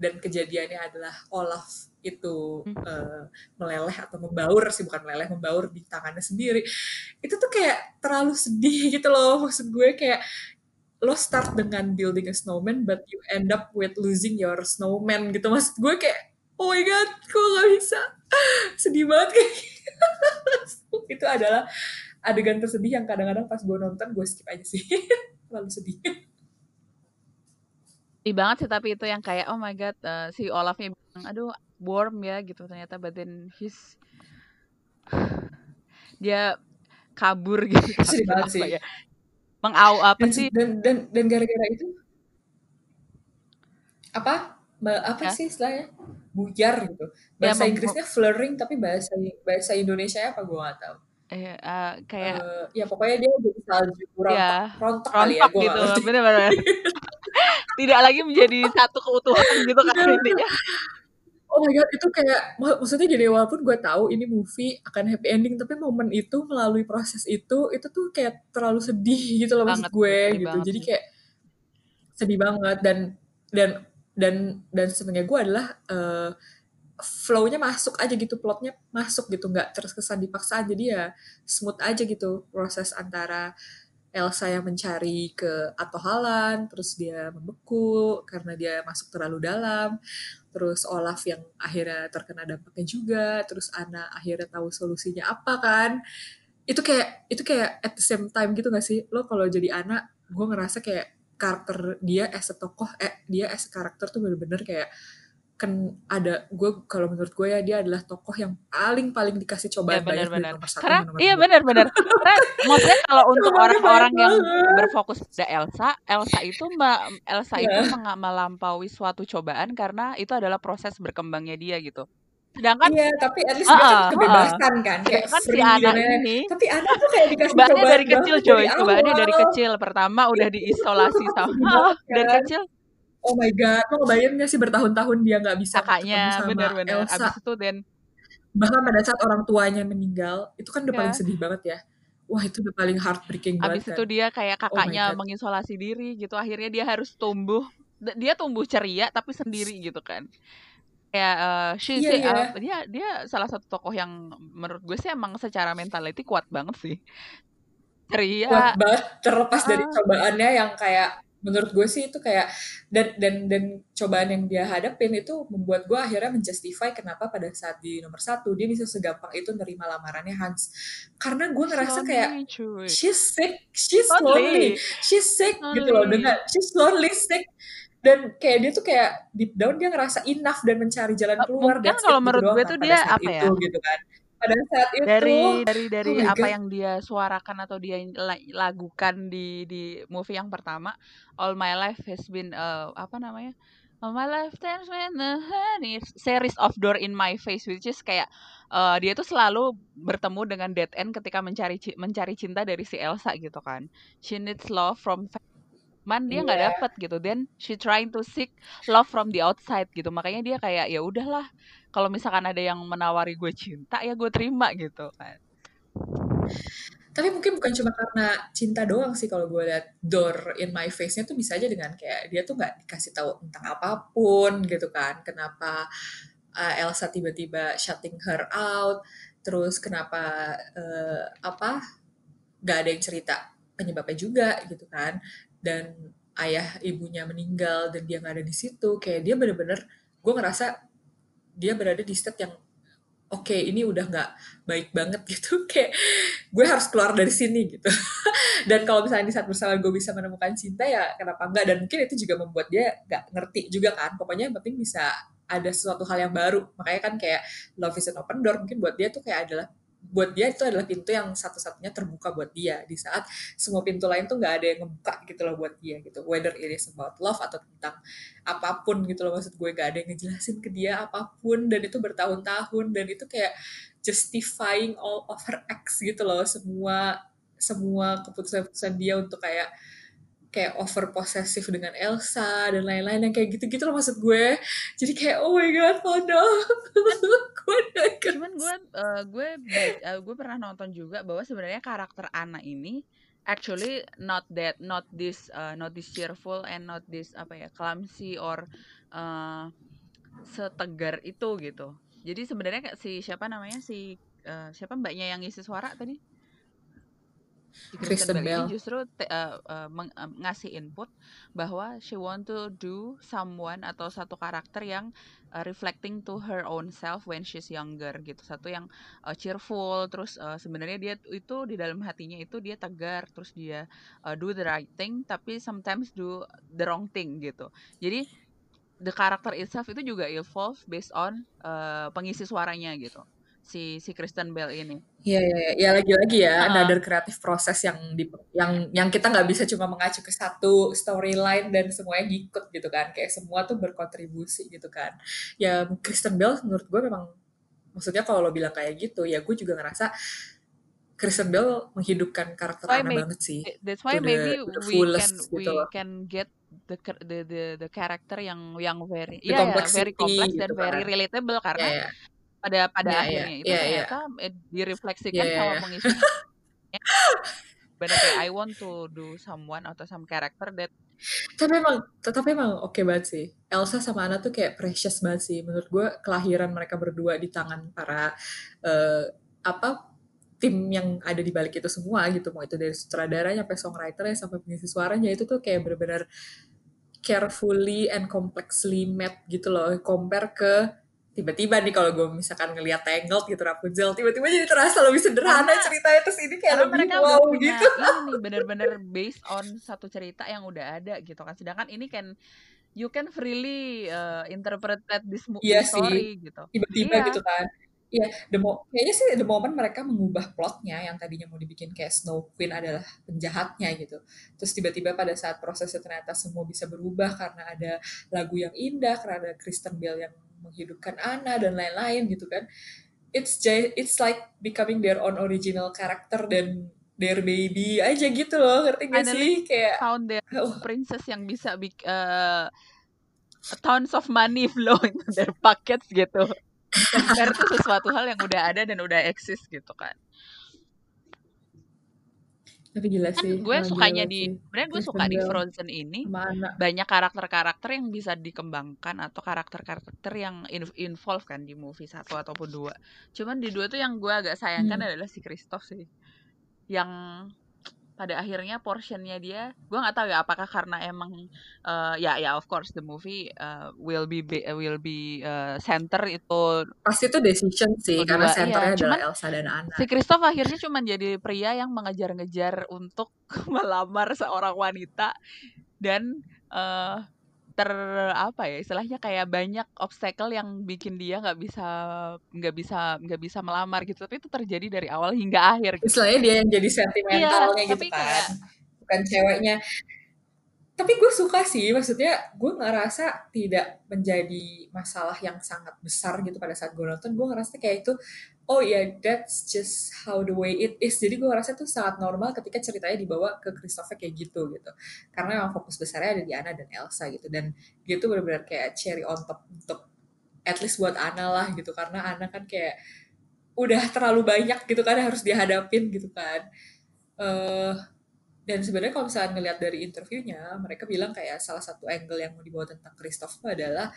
Dan kejadiannya adalah Olaf itu uh, meleleh atau membaur sih bukan meleleh membaur di tangannya sendiri. Itu tuh kayak terlalu sedih gitu loh maksud gue kayak lo start dengan building a snowman but you end up with losing your snowman gitu. Maksud gue kayak oh my god kok gak bisa sedih banget kayak gitu. itu adalah adegan tersedih yang kadang-kadang pas gue nonton gue skip aja sih. Terlalu sedih. Sedih banget sih tapi itu yang kayak oh my god uh, si Olafnya bilang aduh warm ya gitu ternyata but then he's dia kabur gitu. Sedih banget sih. ya mengau apa dan, sih? dan dan dan gara-gara itu apa apa ya. sih istilahnya? Buyar gitu. Ya, bahasa ya, Inggrisnya flirting tapi bahasa bahasa Indonesia apa? Gue gak tahu. Eh, uh, kayak uh, ya pokoknya dia jadi salju rontok, ya, rontok, kali ya gitu. bener-bener tidak lagi menjadi satu keutuhan gitu kan intinya. oh my god itu kayak mak maksudnya jadi walaupun gue tahu ini movie akan happy ending tapi momen itu melalui proses itu itu tuh kayak terlalu sedih gitu loh maksud gue gitu. jadi kayak sedih banget dan dan dan dan sebenarnya gue adalah uh, flow-nya masuk aja gitu plotnya masuk gitu nggak terkesan dipaksa jadi ya smooth aja gitu proses antara Elsa yang mencari ke atau Halan terus dia membeku karena dia masuk terlalu dalam terus Olaf yang akhirnya terkena dampaknya juga terus Anna akhirnya tahu solusinya apa kan. Itu kayak itu kayak at the same time gitu gak sih? Lo kalau jadi anak gue ngerasa kayak karakter dia as a tokoh eh dia as a karakter tuh bener-bener kayak kan ada gue kalau menurut gue ya dia adalah tokoh yang paling paling dikasih cobaan ya, bener, banyak bener. nomor satu Karena, nomor iya benar-benar karena maksudnya kalau untuk orang-orang yang berfokus pada Elsa Elsa itu Elsa itu iya. melampaui suatu cobaan karena itu adalah proses berkembangnya dia gitu sedangkan iya tapi at least uh, kan kebebasan uh, kan kayak kan si anak ini tapi anak tuh kayak dikasih cobaannya dari kecil coy. cobaannya dari kecil. Pertama udah diisolasi sama dari kan? kecil. Oh my god lo ngebayang gak sih bertahun-tahun dia nggak bisa kakaknya bener-bener abis itu dan bahkan pada saat orang tuanya meninggal itu kan udah ya. paling sedih banget ya. Wah itu udah paling heartbreaking banget abis kan. itu dia kayak oh kakaknya oh mengisolasi diri gitu. Akhirnya dia harus tumbuh dia tumbuh ceria tapi sendiri gitu kan kayak uh, she, yeah, yeah. Uh, dia dia salah satu tokoh yang menurut gue sih emang secara mentality kuat banget sih. Ceria. Kuat banget terlepas uh, dari cobaannya yang kayak menurut gue sih itu kayak dan dan dan cobaan yang dia hadapin itu membuat gue akhirnya menjustify kenapa pada saat di nomor satu dia bisa segampang itu nerima lamarannya Hans. Karena gue ngerasa kayak she's sick she's lonely, she's sick lonely. gitu loh dengan she's lonely sick dan kayak dia tuh kayak deep down dia ngerasa enough dan mencari jalan keluar. mungkin kalau gitu menurut gue tuh dia apa ya? gitu kan. Pada saat itu dari dari dari oh apa God. yang dia suarakan atau dia lagukan di di movie yang pertama All My Life has been uh, apa namanya? All My Life turns when the honey series of door in my face which is kayak uh, dia tuh selalu bertemu dengan dead end ketika mencari mencari cinta dari si Elsa gitu kan. She needs love from man dia nggak yeah. dapet gitu. Then she trying to seek love from the outside gitu. Makanya dia kayak ya udahlah kalau misalkan ada yang menawari gue cinta ya gue terima gitu kan. Tapi mungkin bukan cuma karena cinta doang sih kalau gue lihat. Door in my face-nya tuh bisa aja dengan kayak dia tuh nggak dikasih tahu tentang apa pun gitu kan. Kenapa uh, Elsa tiba-tiba shutting her out terus kenapa uh, apa nggak ada yang cerita penyebabnya juga gitu kan dan ayah ibunya meninggal dan dia nggak ada di situ kayak dia bener-bener gue ngerasa dia berada di state yang oke okay, ini udah nggak baik banget gitu. Kayak gue harus keluar dari sini gitu. Dan kalau misalnya di saat bersama gue bisa menemukan cinta ya kenapa enggak dan mungkin itu juga membuat dia nggak ngerti juga kan. Pokoknya yang penting bisa ada sesuatu hal yang baru. Makanya kan kayak love is an open door mungkin buat dia tuh kayak adalah buat dia itu adalah pintu yang satu-satunya terbuka buat dia. Di saat semua pintu lain tuh nggak ada yang ngebuka gitu loh buat dia gitu. Whether it is about love atau tentang apa pun gitu loh maksud gue nggak ada yang ngejelasin ke dia apa pun. Dan itu bertahun-tahun. Dan itu kayak justifying all of her acts gitu loh. Semua semua keputusan-keputusan dia untuk kayak kayak over possessive dengan Elsa dan lain-lain yang kayak gitu-gitu loh maksud gue. Jadi kayak oh my god oh no cuman gue uh, gue uh, gue pernah nonton juga bahwa sebenarnya karakter Anna ini actually not that not this uh, not this cheerful and not this apa ya clumsy or uh, setegar itu gitu. Jadi sebenarnya si siapa namanya si uh, siapa mbaknya yang isi suara tadi Kristen, Bell, ini justru te, uh, uh, meng, uh, ngasih input bahwa she want to do someone atau satu karakter yang uh, reflecting to her own self when she's younger gitu. Satu yang uh, cheerful terus uh, sebenarnya dia itu di dalam hatinya itu dia tegar terus dia uh, do the right thing tapi sometimes do the wrong thing gitu. Jadi the character itself itu juga evolve based on uh, pengisi suaranya gitu si si Kristen Bell ini. Iya iya iya ya, lagi-lagi ya uh. another kreatif proses yang di yang yang kita nggak bisa cuma mengacu ke satu storyline dan semuanya ngikut gitu kan kayak semua tuh berkontribusi gitu kan. Ya Kristen Bell menurut gue memang maksudnya kalau lo bilang kayak gitu ya gue juga ngerasa Kristen Bell menghidupkan karakter Anna banget sih. That's why maybe the, we can gitu we can get the the the, the character yang yang very ya yeah, yeah, very complex gitu dan kan. very relatable karena yeah, yeah pada pada yeah, akhirnya yeah, itu yeah, ternyata yeah. direfleksikan yeah, sama yeah. pengisi benar kayak I want to do someone atau some character that Tapi emang tapi emang oke banget sih. Elsa sama Anna tuh kayak precious banget sih. Menurut gue kelahiran mereka berdua di tangan para uh, apa tim yang ada di balik itu semua gitu. Mau itu dari sutradaranya sampai songwriternya sampai pengisi suaranya itu tuh kayak benar-benar carefully and complexly made gitu loh. Compare ke tiba-tiba nih kalau gue misalkan ngeliat Tangled gitu Rapunzel tiba-tiba jadi terasa lebih sederhana karena, ceritanya terus ini kayak lebih mereka wow punya gitu ini bener-bener based on satu cerita yang udah ada gitu kan sedangkan ini kan you can freely uh, interpret this movie iya story sih. gitu tiba-tiba iya. gitu kan Iya, the mo kayaknya sih the moment mereka mengubah plotnya yang tadinya mau dibikin kayak Snow Queen adalah penjahatnya gitu. Terus tiba-tiba pada saat prosesnya ternyata semua bisa berubah karena ada lagu yang indah, karena ada Kristen Bell yang menghidupkan Anna dan lain-lain gitu kan. It's just, it's like becoming their own original character dan their baby aja gitu loh ngerti gak sih? Kayak found their oh. princess yang bisa big uh, tons of money flow into their pockets gitu. Compare tuh sesuatu hal yang udah ada dan udah eksis gitu kan tapi gila kan sih. gue sukanya di sebenarnya gue suka di Frozen ini banyak karakter-karakter yang bisa dikembangkan atau karakter-karakter yang involve kan di movie satu ataupun dua. Cuman di dua tuh yang gue agak sayangkan hmm. adalah si Christoph sih. Yang pada akhirnya portionnya dia gue nggak tahu ya apakah karena emang uh, ya ya of course the movie uh, will be, be will be uh, center itu pasti itu decision sih karena iya. centernya iya. adalah Cuman, Elsa dan Anna si Christoph akhirnya cuma jadi pria yang mengejar-ngejar untuk melamar seorang wanita dan uh, ter apa ya istilahnya kayak banyak obstacle yang bikin dia nggak bisa nggak bisa nggak bisa melamar gitu. Tapi itu terjadi dari awal hingga akhir gitu. istilahnya dia yang jadi sentimentalnya iya, gitu kan kayak, bukan ceweknya. Tapi gue suka sih maksudnya gue ngerasa tidak menjadi masalah yang sangat besar gitu pada saat gue nonton. Gue ngerasa kayak itu oh ya yeah, that's just how the way it is. Jadi gue ngerasa itu sangat normal ketika ceritanya dibawa ke Christopher kayak gitu gitu. Karena memang fokus besarnya ada di Anna dan Elsa gitu. Dan dia tuh benar-benar kayak cherry on top untuk at least buat Anna lah gitu. Karena Anna kan kayak udah terlalu banyak gitu kan harus dihadapin gitu kan. Uh, dan sebenarnya kalau misalnya ngelihat dari interviewnya mereka bilang kayak salah satu angle yang mau dibawa tentang Christoph adalah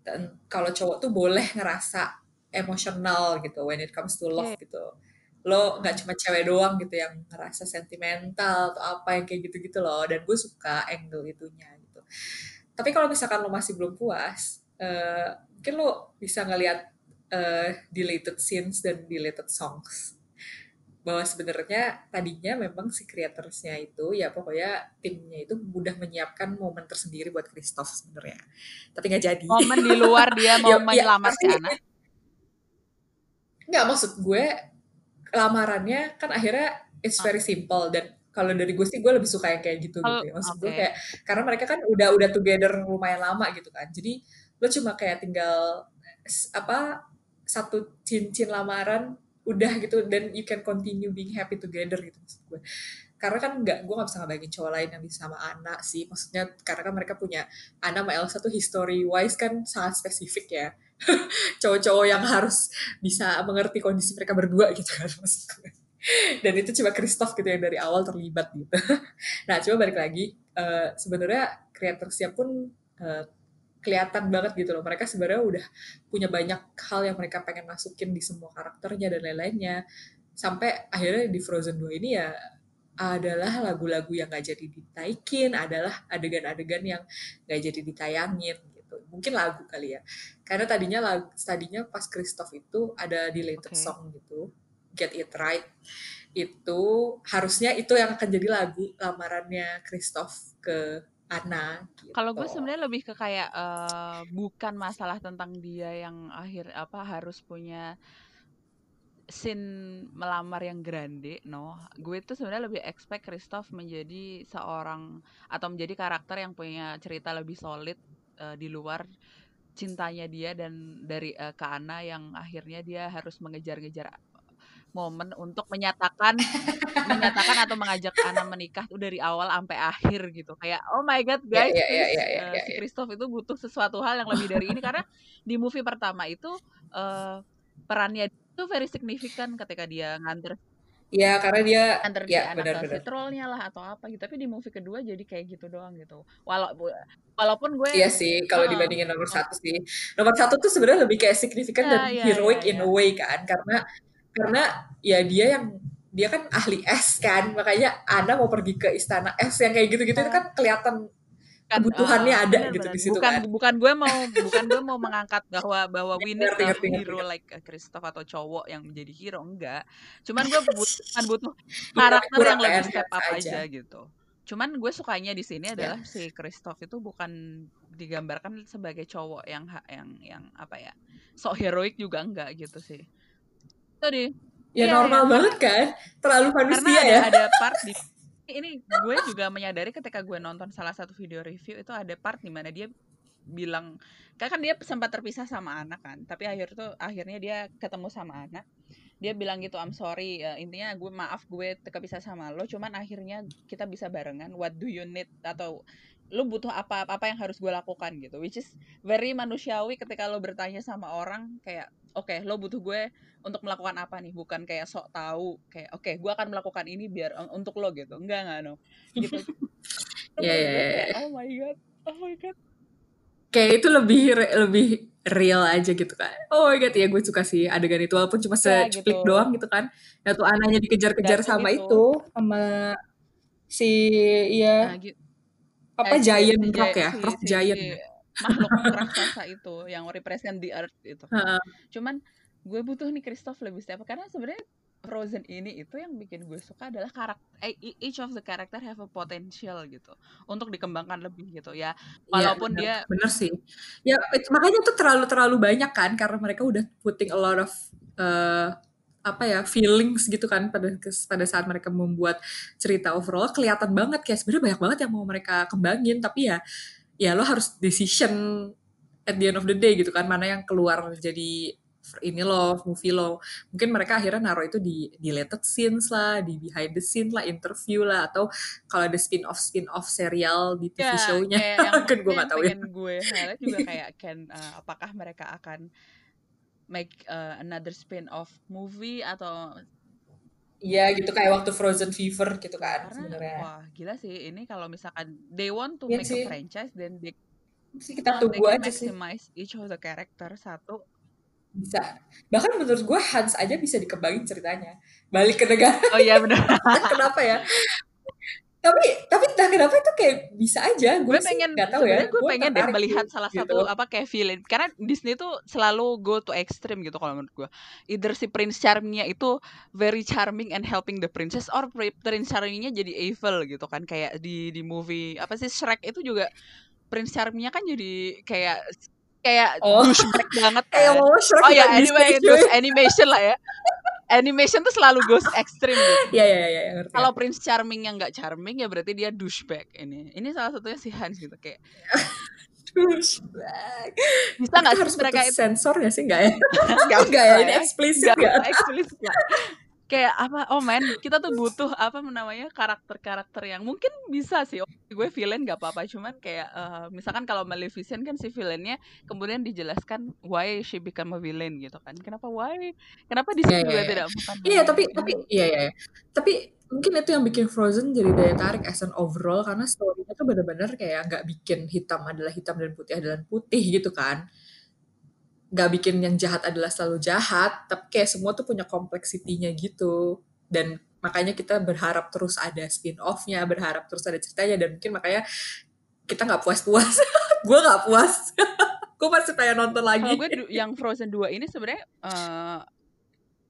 dan kalau cowok tuh boleh ngerasa emosional gitu when it comes to love gitu. Lo nggak cuma cewek doang gitu yang ngerasa sentimental atau apa yang kayak gitu-gitu loh dan gue suka angle itunya gitu. Tapi kalau misalkan lo masih belum puas uh, mungkin lo bisa ngelihat uh, deleted scenes dan deleted songs. Bahwa sebenarnya tadinya memang si creatorsnya itu ya pokoknya timnya itu mudah menyiapkan momen tersendiri buat Christoph sebenarnya. Tapi nggak jadi. Momen di luar dia mau ya, melamar ya, si anak nggak maksud gue lamarannya kan akhirnya it's very ah. simple dan kalau dari gue sih gue lebih suka yang kayak gitu oh, gitu ya. maksud okay. gue kayak karena mereka kan udah udah together lumayan lama gitu kan jadi lo cuma kayak tinggal apa satu cincin lamaran udah gitu dan you can continue being happy together gitu maksud gue karena kan nggak gue nggak bisa ngebayangin cowok lain yang bisa sama anak sih maksudnya karena kan mereka punya Ana sama Elsa tuh history wise kan sangat spesifik ya cowok-cowok yang harus bisa mengerti kondisi mereka berdua gitu kan maksud gue dan itu cuma Christoph gitu yang dari awal terlibat gitu nah coba balik lagi uh, sebenarnya kreatorsnya pun uh, kelihatan banget gitu loh. Mereka sebenarnya udah punya banyak hal yang mereka pengen masukin di semua karakternya dan lain-lainnya. Sampai akhirnya di Frozen 2 ini ya adalah lagu-lagu yang gak jadi ditaikin, adalah adegan-adegan yang gak jadi ditayangin gitu. Mungkin lagu kali ya. Karena tadinya lagu, tadinya pas Christoph itu ada di latest okay. song gitu, Get It Right. Itu harusnya itu yang akan jadi lagu lamarannya Christoph ke Ana. Gitu. Kalau gue sebenarnya lebih ke kayak uh, bukan masalah tentang dia yang akhir apa harus punya scene melamar yang grande, no. Gue tuh sebenarnya lebih expect Christoph menjadi seorang atau menjadi karakter yang punya cerita lebih solid uh, di luar cintanya dia dan dari uh, ke Ana yang akhirnya dia harus mengejar-ngejar momen untuk menyatakan menyatakan atau mengajak Ana menikah tuh dari awal sampai akhir gitu. Kayak oh my god ya, guys yeah, yeah, yeah, yeah, uh, si Christoph itu butuh sesuatu hal yang lebih dari ini. Karena di movie pertama itu uh, perannya itu very signifikan ketika dia nganter Iya, karena dia Antar ya anak si benar. trollnya lah atau apa gitu, tapi di movie kedua jadi kayak gitu doang gitu. Walau walaupun gue Iya sih, kalau dibandingin nomor wal satu sih. Nomor satu tuh sebenarnya lebih kayak signifikan Iya dan iya heroic in iya. a way kan, karena karena ya dia yang dia kan ahli es kan, makanya Ana mau pergi ke istana es yang kayak gitu-gitu itu Iya. kan kelihatan Kan kebutuhannya heeh, ada bener gitu bener. di situ Bukan kan. bukan gue mau bukan gue mau mengangkat bahwa bahwa we need Ngerti ngerti ngerti hero ngerti. like Christoph atau cowok yang menjadi hero, enggak. Cuman gue butuh cuman butuh karakter kurang yang lebih step up aja aja. gitu. Cuman gue sukanya di sini Ya. adalah si Christoph itu bukan digambarkan sebagai cowok yang yang yang apa ya? Sok heroik juga enggak gitu sih. Itu di Ya iya normal iya banget kan, terlalu karena manusia ada ya. ada part di ini gue juga menyadari ketika gue nonton salah satu video review itu ada part di mana dia bilang kan kan dia sempat terpisah sama anak kan tapi akhir tuh akhirnya dia ketemu sama anak. Dia bilang gitu I'm sorry ya, intinya gue maaf gue kepisah sama lo cuman akhirnya kita bisa barengan. What do you need? Atau lo butuh apa apa yang harus gue lakukan gitu. Which is very manusiawi ketika lo bertanya sama orang kayak oke okay, lo butuh gue untuk melakukan apa nih bukan kayak sok tahu kayak oke okay, gue akan melakukan ini biar untuk lo gitu enggak enggak no gitu Iya iya iya. oh my god oh my god Kayak itu lebih lebih real aja gitu kan. Oh my god ya gue suka sih adegan itu walaupun cuma ya gitu doang gitu kan. Ya tuh anaknya dikejar-kejar sama itu itu sama si iya nah, gitu apa eh, si, giant si, rock ya si, rock si giant ya? Makhluk raksasa itu yang represent the earth itu Heeh. cuman gue butuh nih Christoph lebih up, karena sebenarnya Frozen ini itu yang bikin gue suka adalah karakter each of the character have a potential gitu. Untuk dikembangkan lebih gitu ya. Iya walaupun bener, dia bener sih. Ya it- makanya tuh terlalu terlalu banyak kan karena mereka udah putting a lot of uh, apa ya feelings gitu kan pada pada saat mereka membuat cerita overall. Kelihatan banget kayak sebenarnya banyak banget yang mau mereka kembangin. Tapi ya ya lo harus decision at the end of the day gitu kan. Mana yang keluar jadi ini lo movie lo. Mungkin mereka akhirnya naruh itu di deleted scenes lah di behind the scene lah interview lah atau kalau ada spin off spin off serial di TV ya show-nya. kan gue nggak tahu ya. gue. Highlight juga kayak can uh, apakah mereka akan make uh, another spin off movie atau Iya gitu kayak waktu Frozen Fever gitu kan sebenarnya. wah gila sih ini kalau misalkan they want to Iya make sih. a franchise then they Sih kita they tunggu can aja sih maximize each of the character satu bisa. Bahkan menurut gue Hans aja bisa dikembangin ceritanya. Balik ke negara oh iya benar kenapa ya? Tapi tapi entah kenapa itu kayak bisa aja. Gue gue sih pengen nggak tahu ya. gue Gue pengen deh melihat salah gitu. satu apa kayak villain. Karena Disney tuh selalu go to extreme gitu kalau menurut gue either si Prince Charmingnya itu very charming and helping the princess or Pri- Prince Charmingnya jadi evil gitu kan. Kayak di di movie apa sih Shrek itu juga Prince Charmingnya kan jadi kayak kayak Oh. douchebag banget kayak kan. Oh ya anyway terus animation lah ya animation tuh selalu goes extreme gitu. Iya iya iya ngerti. kalau Prince Charming yang nggak charming ya berarti dia douchebag ini. Ini salah satunya si Hans gitu kayak Douchebag. bisa nggak harus mereka itu? sensor ya sih? Nggak ya? nggak Enggak ya? ini ya? eksplisit nggak eksplisit kayak apa oh man kita tuh butuh apa namanya karakter-karakter yang mungkin bisa sih Oke, gue villain nggak apa-apa cuman kayak eh, misalkan kalau Maleficent kan si villainnya kemudian dijelaskan why she become a villain gitu kan kenapa why kenapa di Iya sini iya juga iya. tidak bukan Iya tapi tapi iya iya. iya. Tapi mungkin itu yang bikin Frozen jadi daya tarik as an overall karena story-nya tuh bener-bener kayak nggak bikin hitam adalah hitam dan putih adalah putih gitu kan. Nggak bikin yang jahat adalah selalu jahat, tapi kayak semua tuh punya kompleksitinya gitu. Dan makanya kita berharap terus ada spin-off-nya, berharap terus ada ceritanya dan mungkin makanya kita nggak puas-puas. gue nggak puas. gue masih pengen nonton kalau lagi. gue du- yang Frozen 2 ini sebenarnya eh,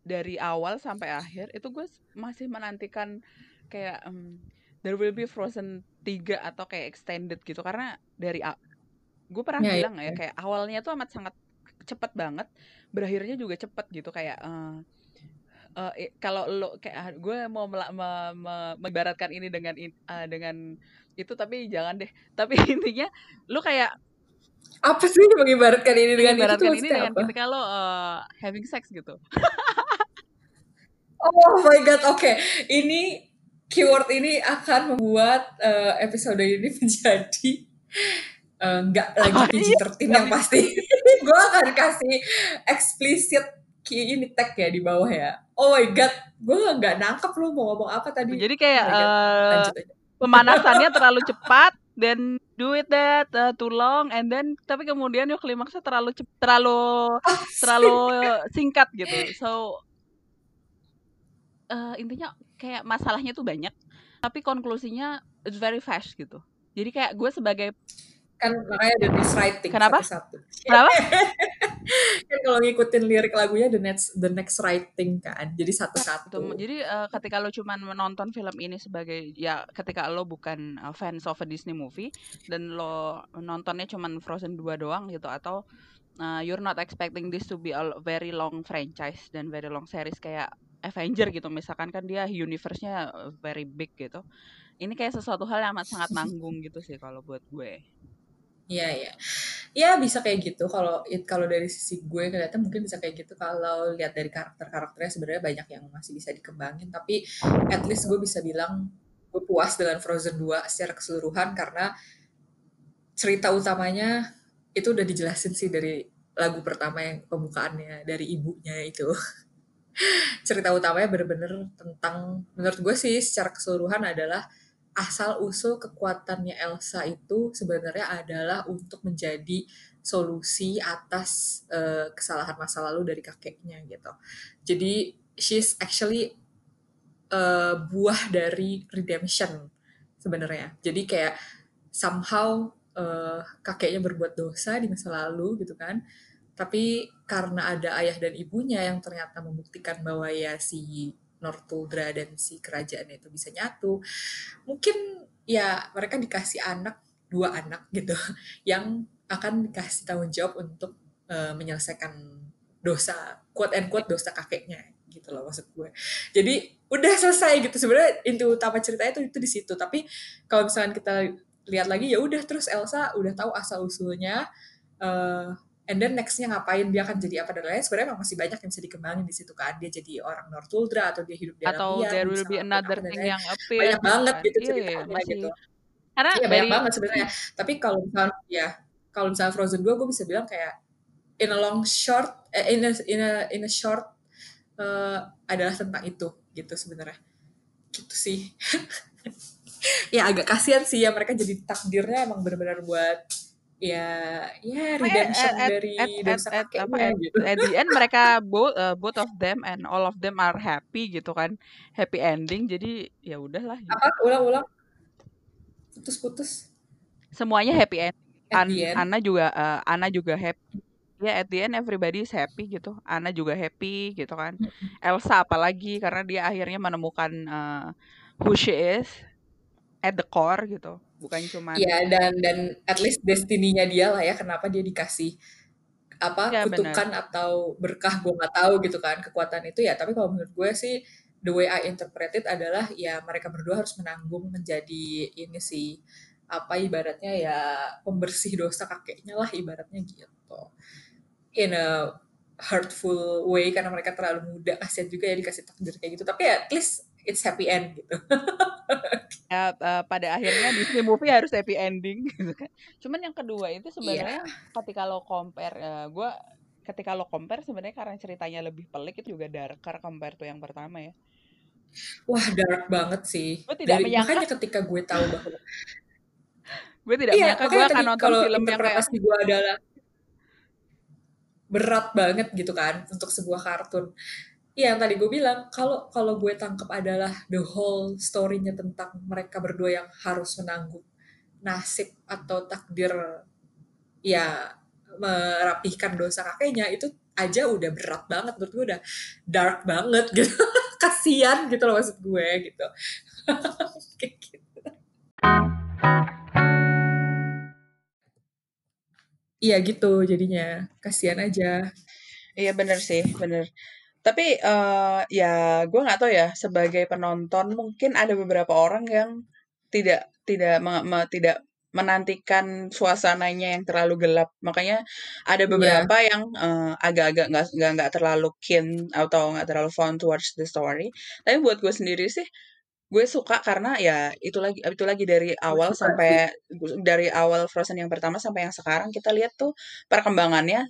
dari awal sampai akhir itu gue masih menantikan kayak em, there will be Frozen 3 atau kayak extended gitu karena dari gue pernah ya, bilang ya. ya kayak awalnya tuh amat sangat cepet banget berakhirnya juga cepet gitu kayak eh, i- kalau lo kayak ah, gue mau me- me- mengibaratkan ini dengan eh, dengan itu tapi jangan deh tapi intinya lo kayak Apa sih mengibaratkan ini dengan itu mengibaratkan ini maksudnya dengan apa? ketika lo eh, having sex gitu Oh my god, oke. Ini keyword ini akan membuat eh, episode ini menjadi nggak lagi apa iya PG-13 nggak yang pasti. Gue akan kasih explicit ini tag ya di bawah ya. Oh my god, gue nggak nangkep lu mau ngomong apa tadi. Jadi kayak Oh uh, aja. pemanasannya terlalu cepat dan do it that uh, too long and then tapi kemudian yuk klimaksnya terlalu cep- terlalu terlalu singkat gitu. So uh, intinya kayak masalahnya tuh banyak tapi konklusinya it's very fast gitu. Jadi kayak gue sebagai kan makanya the next writing Kenapa? satu-satu. Kenapa? kan kalau ngikutin lirik lagunya the next the next writing kan. Jadi satu-satu. Jadi uh, ketika lo cuman menonton film ini sebagai ya ketika lo bukan uh, fans of a Disney movie dan lo nontonnya cuman Frozen 2 doang gitu atau uh, you're not expecting this to be a very long franchise dan very long series kayak Avenger gitu misalkan kan dia universe-nya very big gitu. Ini kayak sesuatu hal yang amat sangat nanggung gitu sih kalau buat gue. Iya iya. Ya bisa kayak gitu kalau kalau dari sisi gue ngeliatnya mungkin bisa kayak gitu kalau lihat dari karakter-karakternya sebenarnya banyak yang masih bisa dikembangin tapi at least gue bisa bilang gue puas dengan Frozen 2 secara keseluruhan karena cerita utamanya itu udah dijelasin sih dari lagu pertama yang pembukaannya dari ibunya itu. cerita utamanya bener-bener tentang menurut gue sih secara keseluruhan adalah asal usul kekuatannya Elsa itu sebenarnya adalah untuk menjadi solusi atas uh, kesalahan masa lalu dari kakeknya gitu. Jadi she's actually uh, buah dari redemption sebenarnya. Jadi kayak somehow uh, kakeknya berbuat dosa di masa lalu gitu kan. Tapi karena ada ayah dan ibunya yang ternyata membuktikan bahwa ya si Northuldra dan si kerajaan itu bisa nyatu, mungkin ya mereka dikasih anak dua anak gitu yang akan dikasih tanggung jawab untuk uh, menyelesaikan dosa quote and quote dosa kakeknya gitu loh maksud gue. Jadi udah selesai gitu sebenarnya inti utama ceritanya itu itu di situ. Tapi kalau misalkan kita lihat lagi ya udah terus Elsa udah tahu asal usulnya. Uh, and then nextnya ngapain? Dia akan jadi apa dan lain sebenarnya masih banyak yang bisa dikembangin di situ kan. Dia jadi orang Northuldra atau dia hidup di atau alam there will be another thing yang appear. Banyak banget gitu iya, ceritanya masih, gitu. Karena iya banyak banget sebenarnya. Tapi kalau misalnya ya kalau misalnya Frozen 2 gue bisa bilang kayak in a long short eh, in a in a in a short uh, adalah tentang itu gitu sebenarnya. Gitu sih. Ya agak kasihan sih ya mereka jadi takdirnya emang benar-benar buat ya ya redemption at, dari at, dosa at, at, apa, kakeknya at, gitu. at the end mereka both uh, both of them and all of them are happy gitu kan happy ending jadi ya udahlah gitu. apa? Ulang-ulang putus-putus. Semuanya happy end An end. Anna juga uh, Anna juga happy. Ya at the end everybody is happy gitu. Anna juga happy gitu kan. Elsa apalagi karena dia akhirnya menemukan uh, who she is at the core gitu bukan cuma Iya dan dan at least destininya dia lah ya kenapa dia dikasih apa Ya, kutukan atau berkah gue nggak tahu gitu kan kekuatan itu ya. Tapi kalau menurut gue sih the way I interpret it adalah ya mereka berdua harus menanggung menjadi ini sih apa ibaratnya ya pembersih dosa kakeknya lah ibaratnya gitu. In a hurtful way karena mereka terlalu muda kasihan juga ya dikasih takdir kayak gitu. Tapi at least it's happy end gitu ya, uh, pada akhirnya Disney movie harus happy ending gitu kan. Cuman yang kedua itu sebenarnya ketika lo compare uh, gue ketika lo compare sebenarnya karena ceritanya lebih pelik itu juga darker compare tuh yang pertama ya. Wah dark banget sih. Gue tidak Dari, menyangka makanya ketika gue tahu bahwa gue tidak iya, menyangka gue akan nonton kalau film yang kayak gue adalah berat banget gitu kan untuk sebuah kartun. Iya yang tadi gue bilang kalau kalau gue tangkap adalah the whole story-nya tentang mereka berdua yang harus menanggung nasib atau takdir ya merapihkan dosa kakeknya itu aja udah berat banget. Menurut gue udah dark banget gitu. Kasian gitu loh maksud gue gitu. Gitu. Iya gitu jadinya. Kasihan aja. Iya bener sih, bener. Tapi uh, ya gue nggak tahu ya sebagai penonton mungkin ada beberapa orang yang tidak tidak me, me, tidak menantikan suasananya yang terlalu gelap. Makanya ada beberapa yeah. yang uh, agak-agak nggak nggak nggak terlalu keen atau nggak terlalu fun towards the story. Tapi buat gue sendiri sih gue suka karena ya itu lagi itu lagi dari awal suka sampai dari awal Frozen yang pertama sampai yang sekarang kita lihat tuh perkembangannya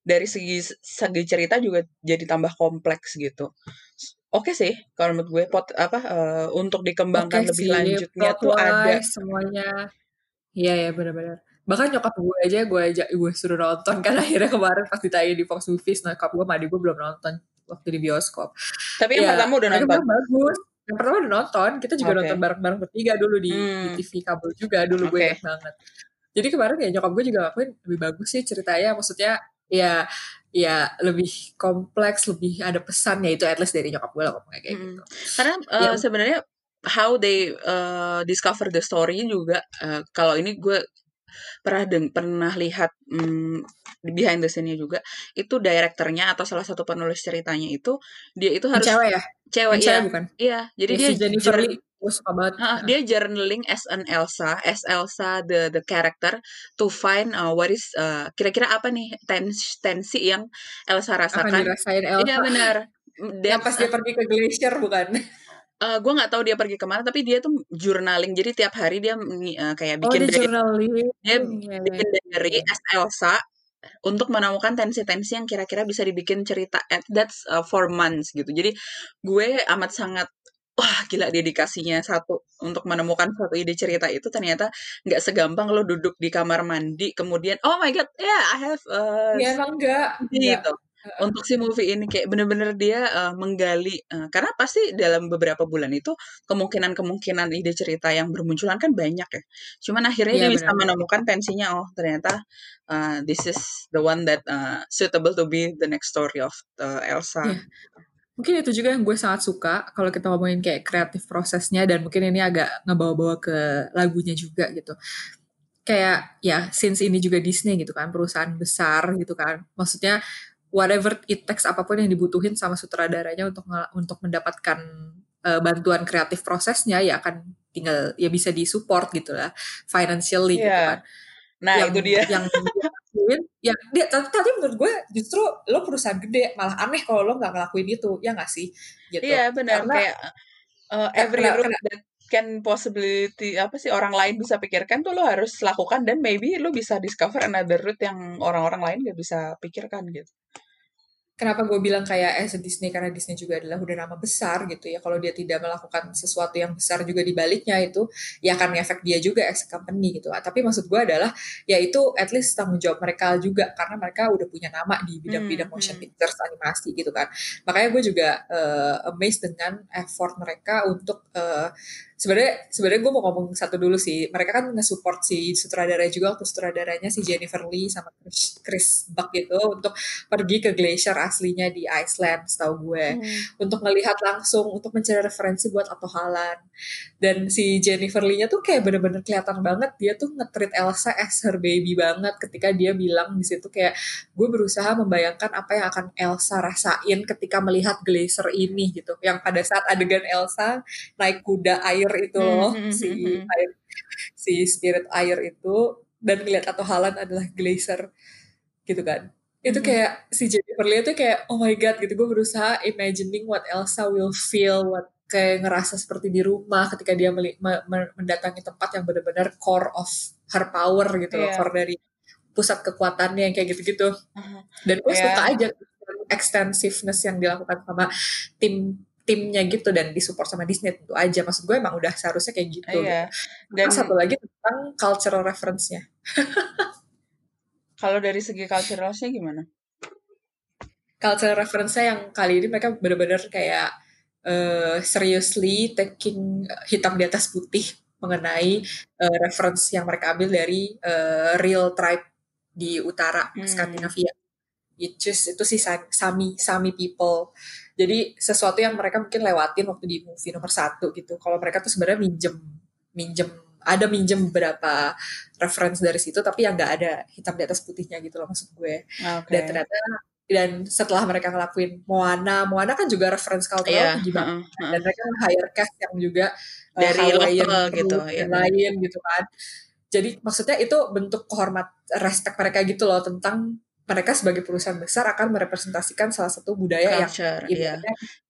dari segi segi cerita juga jadi tambah kompleks gitu oke sih kalau menurut gue pot apa uh, untuk dikembangkan Oke lebih sih, lanjutnya plot tuh ada semuanya. Iya ya benar-benar. Bahkan nyokap gue aja gue aja gue suruh nonton kan akhirnya kemarin pas ditayang di Fox Movies nyokap gue sama adik gue belum nonton waktu di bioskop. tapi yang Ya, pertama udah nonton bagus. Yang pertama udah nonton, kita juga Oke. nonton bareng-bareng bertiga dulu di, di Hmm. TV kabel juga dulu gue Oke. ingat banget. Jadi kemarin ya nyokap gue juga ngakuin lebih bagus sih ceritanya, maksudnya ya ya lebih kompleks, lebih ada pesannya itu at least dari nyokap gue lah ngomongnya kayak Hmm. gitu. karena uh, Ya. sebenarnya how they uh, discover the story juga uh, kalau ini gue pernah deng pernah lihat hmm, di behind the scene-nya juga itu direkturnya atau salah satu penulis ceritanya itu dia itu harus cewek ya? cewek ya cewek bukan? iya jadi Ya, dia Jennifer Lee, gue suka banget. Ah, dia journaling as an Elsa, as Elsa the the character to find uh, what is uh, kira-kira apa nih tensi, tensi yang Elsa rasakan. Iya benar. Yang pas dia pergi ke glacier bukan? uh, gue nggak tahu dia pergi ke mana, tapi dia tuh journaling. Jadi tiap hari dia uh, kayak Oh bikin dia diary, journaling. dia bikin diary as Elsa untuk menemukan tensi-tensi yang kira-kira bisa dibikin cerita. And That's uh, four months gitu. Jadi gue amat sangat wah gila dedikasinya satu untuk menemukan satu ide cerita itu ternyata nggak segampang lo duduk di kamar mandi kemudian oh my god yeah I have uh, Ya emang enggak. enggak. gitu untuk si movie ini kayak bener-bener dia uh, menggali uh, karena pasti dalam beberapa bulan itu kemungkinan-kemungkinan ide cerita yang bermunculan kan banyak ya cuman akhirnya Iya dia bisa menemukan tensinya oh ternyata uh, this is the one that uh, suitable to be the next story of uh, Elsa Iya. Mungkin itu juga yang gue sangat suka kalau kita ngomongin kayak kreatif prosesnya dan mungkin ini agak ngebawa-bawa ke lagunya juga gitu. Kayak ya since ini juga Disney gitu kan perusahaan besar gitu kan. Maksudnya whatever it takes apa pun yang dibutuhin sama sutradaranya untuk untuk mendapatkan eh, bantuan kreatif prosesnya ya akan tinggal ya bisa disupport gitu lah financially gitu Iya. kan. nah yang itu dia yang dia lakuin ya dia tapi, tapi menurut gue justru lo perusahaan gede malah aneh kalau lo nggak ngelakuin itu ya nggak sih? Gitu. Iya benar karena kayak uh, every kena- route kena- that can possibility apa sih orang lain bisa pikirkan tuh lo harus lakukan dan maybe lo bisa discover another route yang orang-orang lain gak bisa pikirkan gitu. Kenapa gue bilang kayak as a Disney karena Disney juga adalah udah nama besar gitu ya. Kalau dia tidak melakukan sesuatu yang besar juga di baliknya itu ya akan efek dia juga as a company gitu. Tapi maksud gue adalah ya itu at least tanggung jawab mereka juga karena mereka udah punya nama di bidang-bidang Hmm, motion hmm. pictures animasi gitu kan. Makanya gue juga eh, amazed dengan effort mereka untuk eh, sebenarnya sebenarnya gue mau ngomong satu dulu sih. Mereka kan nge-support si sutradara juga waktu sutradaranya si Jennifer Lee sama Chris, Chris Buck gitu untuk pergi ke glacier aslinya di Iceland setahu gue. Untuk melihat langsung untuk mencari referensi buat Otto Holland dan si Jennifer Lee-nya tuh kayak bener-bener kelihatan banget dia tuh nge-treat Elsa as her baby banget ketika dia bilang di situ kayak gue berusaha membayangkan apa yang akan Elsa rasain ketika melihat glacier ini gitu. Yang pada saat adegan Elsa naik kuda air itu loh Hmm, hmm, si hmm, hmm. air si spirit air itu dan ngeliat Otto Holland adalah glacier gitu kan itu kayak si Jennifer Lee itu kayak oh my god gitu gue berusaha imagining what Elsa will feel what kayak ngerasa seperti di rumah ketika dia meli- me- me- mendatangi tempat yang benar-benar core of her power gitu loh Iya. core dari pusat kekuatannya yang kayak gitu-gitu Aha. dan gue Iya. suka aja extensiveness yang dilakukan sama tim timnya gitu dan disupport sama Disney tentu aja maksud gue emang udah seharusnya kayak gitu Iya. Dan Terus satu lagi tentang cultural reference-nya kalau dari segi culturalnya gimana? cultural reference-nya yang kali ini mereka benar-benar kayak eh, seriously taking hitam di atas putih mengenai eh, reference yang mereka ambil dari eh, real tribe di utara Hmm. Skandinavia. Itu itu sih Sa- Sami Sami people. Jadi sesuatu yang mereka mungkin lewatin waktu di movie nomor satu gitu. Kalau mereka tuh sebenarnya minjem minjem ada minjem beberapa reference dari situ tapi yang nggak ada hitam di atas putihnya gitu loh maksud gue Oke. dan ternyata dan setelah mereka ngelakuin Moana, Moana kan juga reference cultural tinggi banget. heeh, heeh. Dan mereka hire cast yang juga uh, Dari Hawaiian lokal crew gitu, iya. lain gitu kan. Jadi maksudnya itu bentuk kehormat respect mereka gitu loh tentang mereka sebagai perusahaan besar akan merepresentasikan salah satu budaya Culture, yang iya.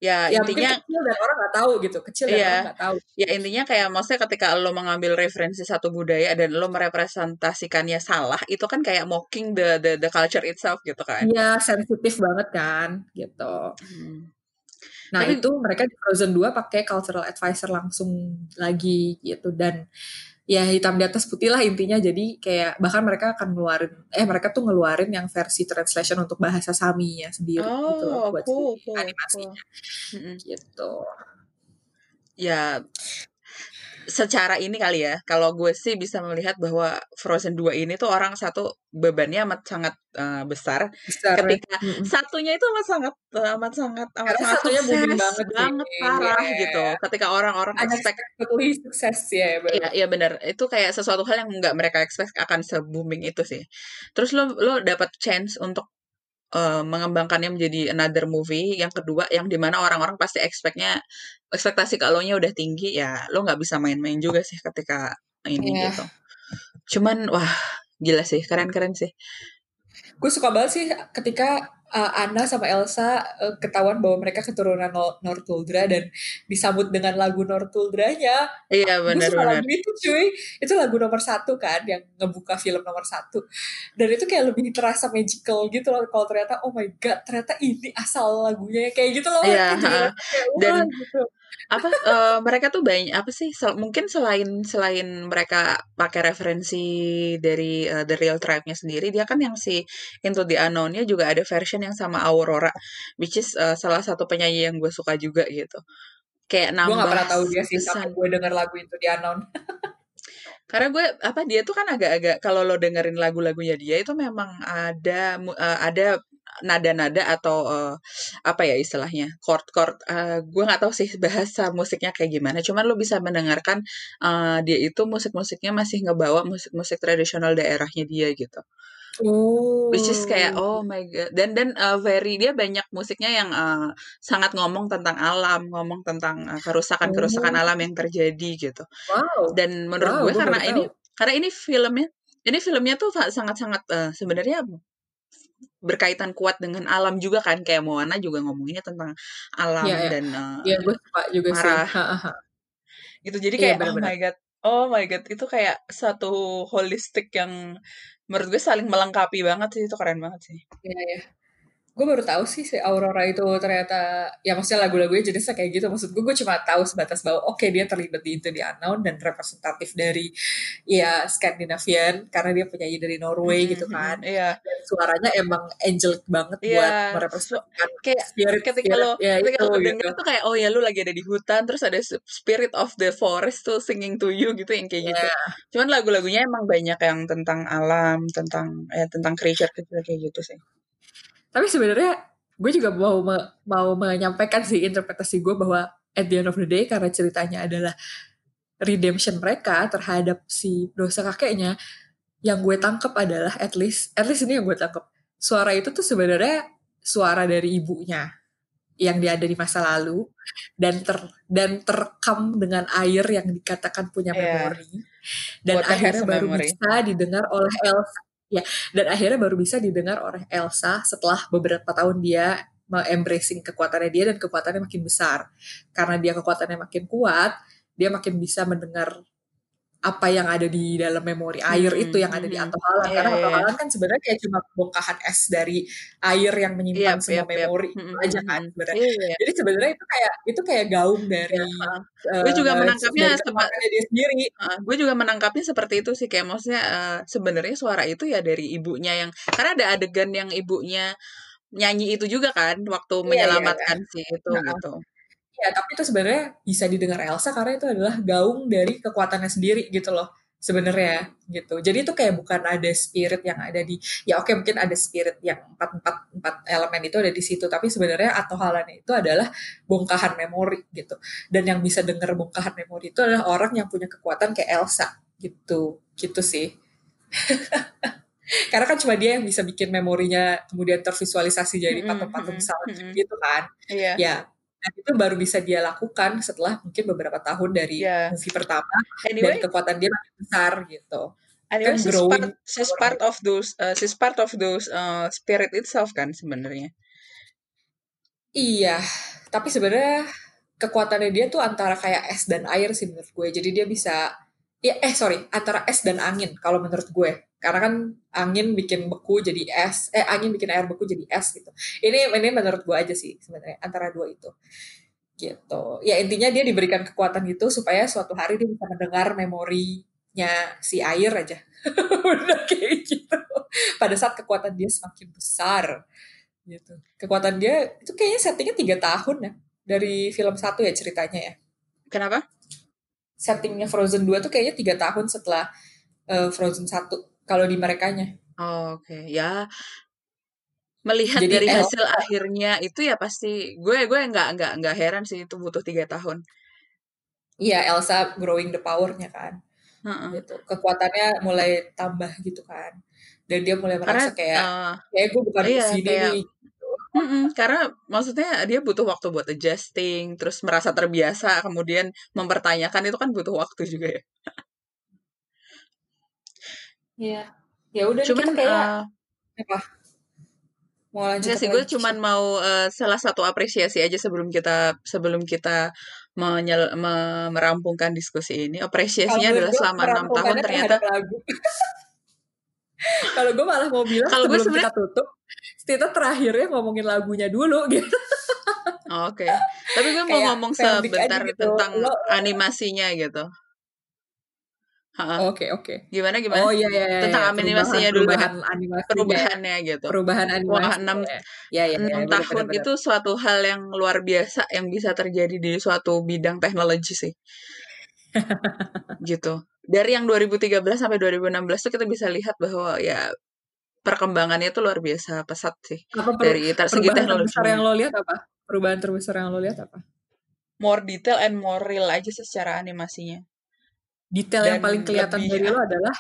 Ya, ya mungkin intinya kecil dan orang nggak tahu gitu kecil dan Iya. orang nggak tahu ya intinya kayak maksudnya ketika lo mengambil referensi satu budaya dan lo merepresentasikannya salah, itu kan kayak mocking the the the culture itself gitu kan. Iya sensitif banget kan gitu Hmm. Nah Tapi- itu mereka di Frozen 2 pakai cultural advisor langsung lagi gitu dan ya hitam di atas putih lah intinya jadi kayak bahkan mereka akan ngeluarin eh mereka tuh ngeluarin yang versi translation untuk bahasa Sami-nya sendiri gitu Oh, loh buat cool, si cool, animasinya Mm-mm. gitu. Ya, secara ini kali ya, kalau gue sih bisa melihat bahwa Frozen 2 ini tuh orang satu bebannya amat sangat eh, besar. Besar. Ketika satunya itu amat sangat eh, amat sangat amat Karena sangat satunya booming banget sih. banget parah Iya. gitu. Ketika orang-orang expect sukses ya baru. Iya, iya benar. Itu kayak sesuatu hal yang nggak mereka expect akan se-booming itu sih. Terus lo lo dapat chance untuk eh, mengembangkannya menjadi another movie yang kedua yang di mana orang-orang pasti expectnya ekspektasi kalau nya udah tinggi ya lo nggak bisa main-main juga sih ketika ini Iya. gitu. Cuman wah gila sih keren-keren sih. Gue suka banget sih ketika uh, Anna sama Elsa uh, ketahuan bahwa mereka keturunan No- Northuldra dan disambut dengan lagu Northuldranya. Iya Gue suka benar-benar. lagu itu cuy. Itu lagu nomor satu kan yang ngebuka film nomor satu. Dan itu kayak lebih terasa magical gitu loh. Kalau ternyata oh my god ternyata ini asal lagunya kayak gitu loh. Iya, kayak, wah, Dan- gitu. Apa eh, mereka tuh banyak apa sih sel- mungkin selain selain mereka pakai referensi dari eh, the real tribe-nya sendiri dia kan yang si Into the Unknown-nya juga ada version yang sama Aurora which is eh, salah satu penyanyi yang gue suka juga gitu kayak Gue nambah gak pernah tahu dia sih sampai gue denger lagu itu di Unknown. karena gue apa dia tuh kan agak-agak kalau lo dengerin lagu-lagunya dia itu memang ada eh, ada nada-nada atau eh, apa ya istilahnya chord-chord eh, gue nggak tahu sih bahasa musiknya kayak gimana cuman lo bisa mendengarkan eh, dia itu musik-musiknya masih ngebawa musik-musik tradisional daerahnya dia gitu Oh. which is kayak oh my god dan dan eh, very dia banyak musiknya yang eh, sangat ngomong tentang alam ngomong tentang eh, kerusakan-kerusakan Oh. alam yang terjadi gitu Wow. dan menurut Wow, gue karena ini karena ini filmnya ini filmnya tuh sangat-sangat eh, sebenarnya berkaitan kuat dengan alam juga kan kayak Moana juga ngomonginnya tentang alam Iya, iya. dan eh, Iya gue suka juga sih. marah. Ha-ha. gitu jadi Iya, kayak oh benar-benar. my god oh my god itu kayak satu holistik yang menurut gue saling melengkapi banget sih itu keren banget sih Iya, iya. Gue baru tahu sih si Aurora itu ternyata, ya maksudnya lagu-lagunya jenisnya kayak gitu. Maksud gue, gue cuma tahu sebatas bahwa oke dia terlibat di itu di Unknown dan representatif dari ya Scandinavian karena dia penyanyi dari Norway Mm-mm, gitu kan. mm-mm, iya Dan suaranya emang angelic banget Iya, buat merepresentasikan kayak spirit ketika spirit lo ya ketika itu lo gitu. denger tuh kayak oh ya lu lagi ada di hutan terus ada spirit of the forest tuh singing to you gitu yang kayak gitu Iya. cuman lagu-lagunya emang banyak yang tentang alam tentang eh tentang creature creature kayak gitu sih Tapi sebenarnya gue juga mau me- mau menyampaikan sih interpretasi gue bahwa at the end of the day karena ceritanya adalah redemption mereka terhadap si dosa kakeknya yang gue tangkap adalah at least at least ini yang gue tangkap suara itu tuh sebenarnya suara dari ibunya yang dia ada di masa lalu dan ter dan terekam dengan air yang dikatakan punya Iya. memori dan Water has akhirnya baru memory. bisa didengar oleh Elsa ya dan akhirnya baru bisa didengar oleh Elsa setelah beberapa tahun dia embracing kekuatannya dia dan kekuatannya makin besar. Karena dia kekuatannya makin kuat dia makin bisa mendengar apa yang ada di dalam memori air Hmm, itu yang ada di hmm. Atohalan Iya, karena. Atohalan kan sebenarnya kayak cuma bongkahan es dari air yang menyimpan Yap, semua yap. memori Mm, itu mm, aja mm, kan sebenarnya Iya, iya. jadi sebenarnya itu kayak itu kayak gaung dari Iya, eh, Gue juga menangkapnya dari seba- kekuatannya dia sendiri Uh, gue juga menangkapnya seperti itu sih kayak maksudnya uh, sebenarnya suara itu ya dari ibunya yang karena ada adegan yang ibunya nyanyi itu juga kan waktu iya, menyelamatkan si itu Nah. gitu. Ya, tapi itu sebenarnya bisa didengar Elsa karena itu adalah gaung dari kekuatannya sendiri gitu loh. Sebenarnya gitu. Jadi itu kayak bukan ada spirit yang ada di ya oke mungkin ada spirit yang empat empat empat elemen itu ada di situ tapi sebenarnya atau halannya itu adalah bongkahan memori gitu. Dan yang bisa dengar bongkahan memori itu adalah orang yang punya kekuatan kayak Elsa gitu. Gitu sih. Karena kan cuma dia yang bisa bikin memorinya kemudian tervisualisasi jadi patung-patung salju gitu kan Iya. ya dan itu baru bisa dia lakukan setelah mungkin beberapa tahun dari Iya. movie pertama dan Anyway, kekuatan dia makin besar gitu Anyway, kan she's growing part, she's part of those, uh, she's part of those uh, spirit itself kan sebenarnya. Iya, tapi sebenarnya kekuatannya dia tuh antara kayak es dan air sih menurut gue. Jadi dia bisa, ya eh sorry, antara es dan angin kalau menurut gue. Karena kan angin bikin beku jadi es, eh angin bikin air beku jadi es gitu. Ini ini menurut gue aja sih sebenarnya antara dua itu. Gitu. Ya intinya dia diberikan kekuatan gitu supaya suatu hari dia bisa mendengar memorinya si air aja. Udah kayak gitu. Pada saat kekuatan dia semakin besar gitu. Kekuatan dia itu kayaknya settingnya tiga tahun ya dari film satu ya ceritanya ya. Kenapa? Settingnya Frozen 2 tuh kayaknya tiga tahun setelah uh, Frozen 1 kalau di merekanya. Oh, Oke, okay. ya melihat Jadi dari El- hasil akhirnya itu ya pasti gue gue nggak nggak nggak heran sih itu butuh tiga tahun. Iya Elsa growing the powernya kan. Heeh. Gitu. Kekuatannya mulai tambah gitu kan. Dan dia mulai Karena merasa kayak uh, kayak gue bukan iya, di sini kayak- nih. Mm-mm, karena maksudnya dia butuh waktu buat adjusting, terus merasa terbiasa, kemudian mempertanyakan itu kan butuh waktu juga ya. Iya. Ya udah Cuman kayak uh, apa? Mau lanjut sih, gue cuman mau eh, salah satu apresiasi aja sebelum kita sebelum kita menyel, me- merampungkan diskusi ini. Apresiasinya adalah gue selama enam tahun ternyata. Kalau gue malah mau bilang Kalau gue sebelum sebenarnya- kita tutup, kita terakhirnya ngomongin lagunya dulu gitu. Oh, Oke, tapi gue mau Kayak ngomong sebentar gitu. tentang Lo- animasinya gitu. Oke oke. Gimana gimana? Oh iya iya iya. Tentang iya. animasinya perubahan, dulu. Perubahan animasinya. Perubahannya gitu. Perubahan animasi. Wah, enam- ya. Ya ya. Enam ya, tahun itu suatu hal yang luar biasa yang bisa terjadi di suatu bidang teknologi sih. gitu. Dari yang 2013 sampai 2016 tuh kita bisa lihat bahwa ya perkembangannya itu luar biasa pesat sih Apa per, dari ter- segi perubahan teknologi. terbesar yang lo lihat apa? Perubahan terbesar yang lo lihat apa? More detail and more real aja sih secara animasinya. Detail yang Dan paling kelihatan dari lo adalah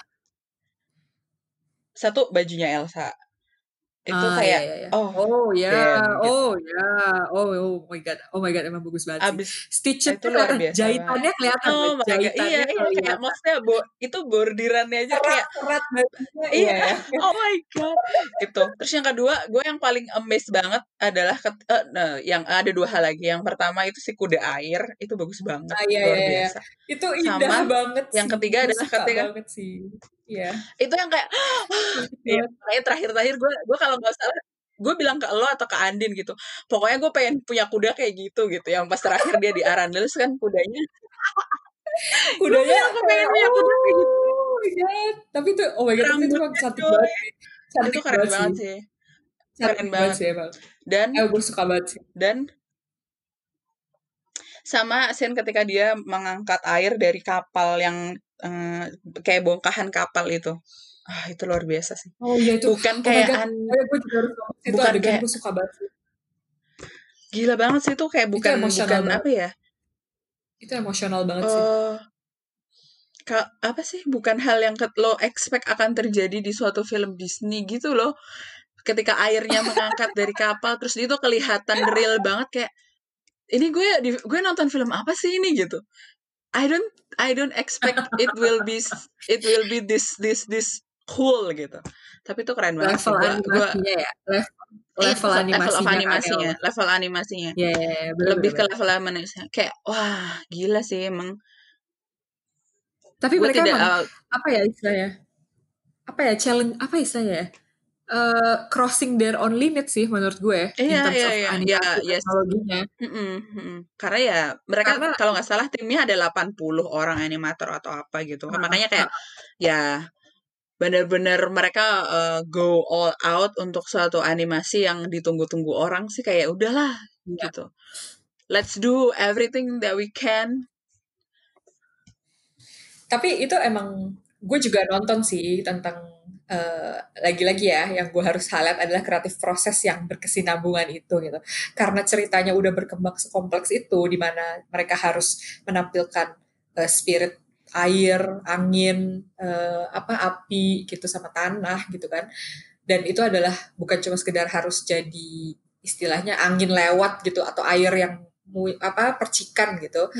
Satu bajunya Elsa. Itu Ah, kayak iya, iya, iya. oh oh ya, damn, gitu. oh ya, oh oh my god, oh my god emang bagus banget sih. abis Stitch itu luar biasa jahitannya kelihatan, oh my god jahitannya iya iya kayak kelihatan. maksudnya bo itu bordirannya aja kayak Kerat-kerat bajunya, Iya. iya. oh my god itu terus yang kedua gue yang paling amazed banget adalah ket- eh, nah, yang ada dua hal lagi yang pertama itu si kuda air itu bagus banget Ah, iya, luar iya, iya. biasa Itu indah Sama banget yang sih. ketiga adalah ketika- banget sih. Iya. itu yang kayak Iya, kayak terakhir-terakhir gue gue kalau nggak salah gue bilang ke lo atau ke Andin gitu pokoknya gue pengen punya kuda kayak gitu gitu yang pas terakhir dia di Arandels kan kudanya Kudanya "Aku pengen punya kuda kayak gitu." Oh my god. Tapi itu oh my god, tapi itu emang cantik banget sih. Cantik itu keren banget sih Cantik keren banget banget. sih emang. dan Eh, gue suka banget sih. dan sama scene ketika dia mengangkat air dari kapal yang eh, kayak bongkahan kapal itu ah itu luar biasa sih Oh iya itu. bukan Oh kayak an- Oh, gue juga harus itu bukan adegan kayak- gue suka banget sih. gila banget sih itu kayak Itu bukan emosional bukan banget. apa ya Itu emosional banget sih. eh ka- apa sih bukan hal yang lo expect akan terjadi di suatu film Disney gitu loh ketika airnya mengangkat dari kapal terus itu kelihatan real banget kayak ini gue di, gue nonton film apa sih ini gitu I don't I don't expect it will be it will be this this this cool gitu tapi itu keren banget sih level gua, gua animasinya ya. Level, eh, level animasinya. level animasinya El. level animasinya Iya, iya, iya, bener, lebih ke bener. level animasinya kayak wah gila sih emang Tapi gue mereka tidak emang uh, apa ya istilahnya? Apa ya challenge? Apa istilahnya ya? Eh, crossing their own limit sih menurut gue in Iya, terms iya, of animasi Ya, yes. teknologinya. Mm-mm, mm-mm. Karena ya mereka Karena- kalau nggak salah timnya ada 80 orang animator atau apa gitu Ah, makanya kayak ya benar-benar mereka uh, go all out untuk suatu animasi yang ditunggu-tunggu orang sih kayak udahlah Iya. gitu let's do everything that we can Tapi itu emang gue juga nonton sih tentang eh, lagi-lagi ya yang gue harus highlight adalah kreatif proses yang berkesinambungan itu gitu. Karena ceritanya udah berkembang sekompleks itu di mana mereka harus menampilkan eh, spirit air, angin, eh, apa api gitu sama tanah gitu kan. Dan itu adalah bukan cuma sekedar harus jadi istilahnya angin lewat gitu atau air yang apa percikan gitu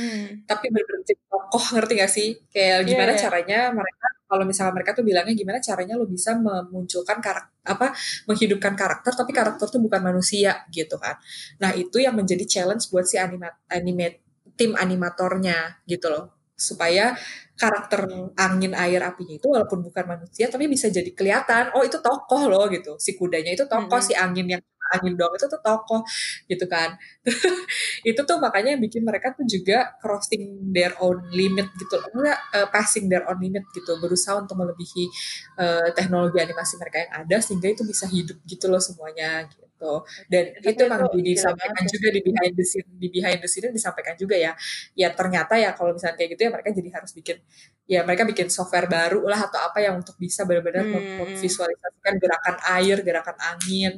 tapi bener-bener jadi tokoh ngerti gak sih kayak Iya, gimana iya. caranya mereka kalau misalnya mereka tuh bilangnya gimana caranya lo bisa memunculkan karakter apa menghidupkan karakter tapi karakter tuh bukan manusia gitu kan. Nah, itu yang menjadi challenge buat si animat animate tim animatornya gitu loh supaya karakter angin air apinya itu walaupun bukan manusia tapi bisa jadi kelihatan oh itu tokoh loh gitu si kudanya itu tokoh mm -hmm. si angin yang angin doang itu tuh tokoh gitu kan. Itu tuh makanya yang bikin mereka tuh juga crossing their own limit gitu enggak uh, passing their own limit gitu berusaha untuk melebihi uh, teknologi animasi mereka yang ada sehingga itu bisa hidup gitu loh semuanya gitu. Dan Tapi itu memang disampaikan juga di behind the scene di behind the scene disampaikan juga ya. Ya ternyata ya kalau misalnya kayak gitu ya mereka jadi harus bikin ya mereka bikin software baru lah atau apa yang untuk bisa benar-benar hmm. memvisualisasikan gerakan air gerakan angin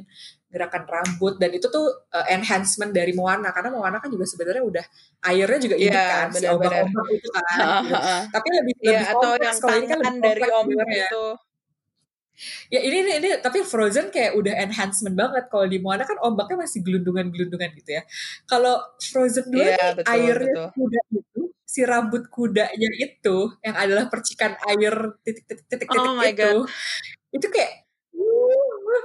gerakan rambut dan itu tuh uh, enhancement dari Moana karena Moana kan juga sebenarnya udah airnya juga hidup yeah, kan bener, si ombak-ombak itu kan gitu. tapi lebih yeah, lebih atau yang kalau ini kan lebih dari ombak ya. itu ya ini, ini ini tapi Frozen kayak udah enhancement banget kalau di Moana kan ombaknya masih gelundungan-gelundungan gitu ya kalau Frozen dua yeah, betul, airnya betul. kuda itu si rambut kudanya itu yang adalah percikan air titik-titik-titik oh itu God. itu kayak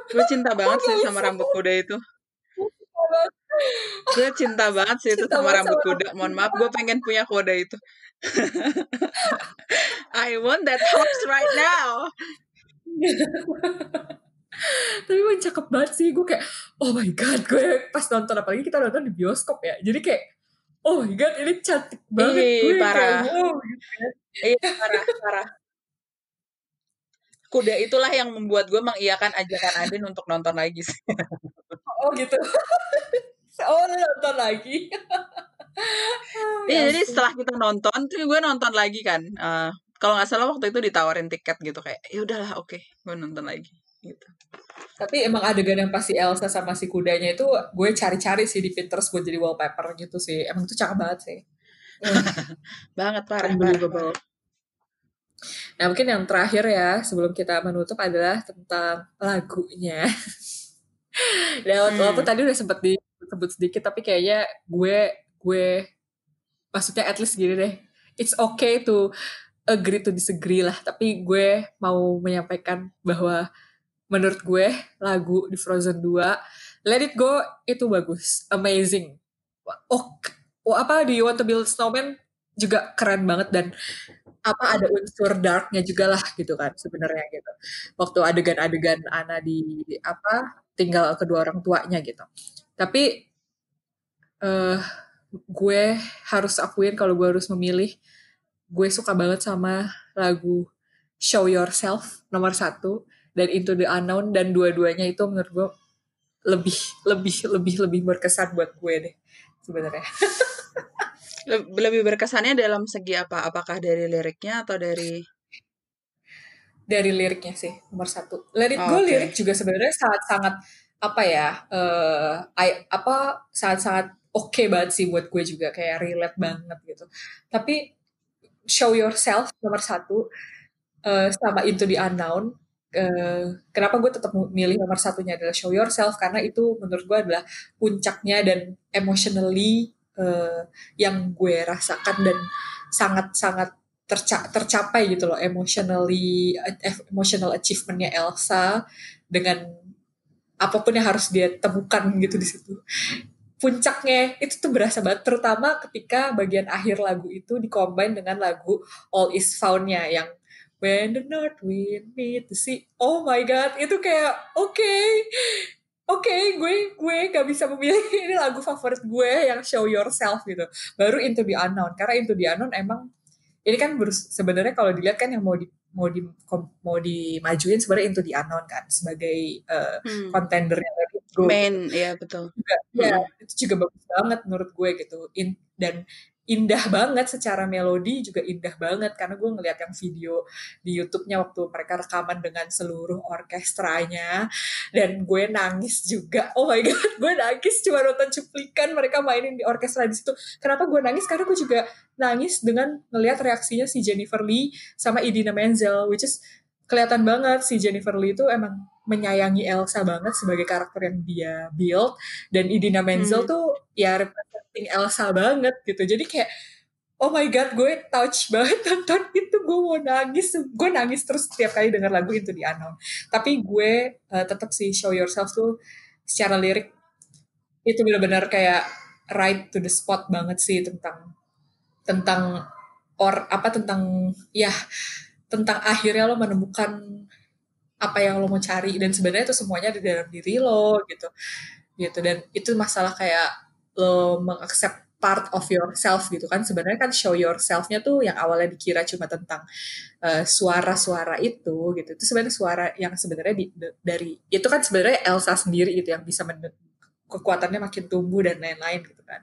gue cinta banget sih sama rambut kuda itu. Gue cinta banget sih itu sama rambut kuda. mohon maaf gue pengen punya kuda itu. I want that horse right now. Tapi gue cakep banget sih gue kayak oh my god gue pas nonton apalagi kita nonton di bioskop ya. Jadi kayak oh my god ini cantik banget Ih, gue parah kayak, wow, gitu kan. iya parah parah kuda itulah yang membuat gue mengiyakan ajakan Adin untuk nonton lagi sih. oh gitu. oh nonton lagi. Iya jadi setelah kita nonton tuh gue nonton lagi kan. Uh, kalau nggak salah waktu itu ditawarin tiket gitu kayak ya udahlah oke okay, gue nonton lagi gitu. Tapi emang adegan yang pasti Elsa sama si kudanya itu gue cari-cari sih di Pinterest gue jadi wallpaper gitu sih. Emang itu cakep banget sih. banget parah, parah, parah. Nah mungkin yang terakhir ya sebelum kita menutup adalah tentang lagunya. Dan hmm. walaupun tadi udah sempat disebut sedikit tapi kayaknya gue gue maksudnya at least gini deh. It's okay to agree to disagree lah. Tapi gue mau menyampaikan bahwa menurut gue lagu di Frozen 2 Let It Go itu bagus, amazing. Oh, oh apa di Want to Build Snowman juga keren banget dan apa ada unsur darknya juga lah gitu kan sebenarnya gitu. Waktu adegan-adegan Ana di apa tinggal kedua orang tuanya gitu. Tapi uh, gue harus akuin kalau gue harus memilih gue suka banget sama lagu Show Yourself nomor satu dan Into the Unknown dan dua-duanya itu menurut gue lebih lebih lebih lebih berkesan buat gue deh sebenarnya lebih berkesannya dalam segi apa? Apakah dari liriknya atau dari dari liriknya sih nomor satu. Let It Go okay. lirik juga sebenarnya sangat-sangat apa ya? Uh, I, apa sangat-sangat oke okay banget sih buat gue juga kayak relate banget gitu. Tapi Show Yourself nomor satu uh, sama Into the Unknown. Uh, kenapa gue tetap milih nomor satunya adalah Show Yourself karena itu menurut gue adalah puncaknya dan emotionally uh, yang gue rasakan dan sangat-sangat terca tercapai gitu loh emotionally eh, emotional achievementnya Elsa dengan apa pun yang harus dia temukan gitu di situ. Puncaknya itu tuh berasa banget terutama ketika bagian akhir lagu itu dikombin dengan lagu All Is Found-nya yang When the North Wind meet the sea. Oh my god itu kayak oke. okay, oke okay, gue gue gak bisa memilih ini lagu favorit gue yang Show Yourself gitu. Baru Into the Unknown. Karena Into the Unknown emang ini kan sebenarnya kalau dilihat kan yang mau di mau di mau dimajuin sebenarnya Into the Unknown kan sebagai uh, hmm. kontendernya main ya betul. Juga, ya hmm. itu juga bagus banget menurut gue gitu. In, dan indah banget secara melodi juga indah banget karena gue ngeliat yang video di YouTube-nya waktu mereka rekaman dengan seluruh orkestranya dan gue nangis juga. Oh my god gue nangis cuma nonton cuplikan mereka mainin di orkestra di situ. Kenapa gue nangis? Karena gue juga nangis dengan ngeliat reaksinya si Jennifer Lee sama Idina Menzel which is kelihatan banget si Jennifer Lee itu emang menyayangi Elsa banget sebagai karakter yang dia build. Dan Idina Menzel hmm. tuh ya representing Elsa banget gitu. Jadi kayak oh my god gue touch banget nonton itu. Gue mau nangis gue nangis terus setiap kali denger lagu itu di unknown. Tapi gue uh, tetap sih show yourself tuh secara lirik itu benar-benar kayak right to the spot banget sih tentang tentang or apa tentang ya tentang akhirnya lo menemukan apa yang lo mau cari dan sebenarnya itu semuanya di dalam diri lo gitu. Gitu dan itu masalah kayak lo mengaccept part of yourself gitu kan. Sebenarnya kan show yourselfnya tuh yang awalnya dikira cuma tentang eh, suara-suara uh, itu gitu. Itu sebenarnya suara yang sebenarnya dari itu kan sebenarnya Elsa sendiri gitu yang bisa kekuatannya makin tumbuh dan lain-lain gitu kan.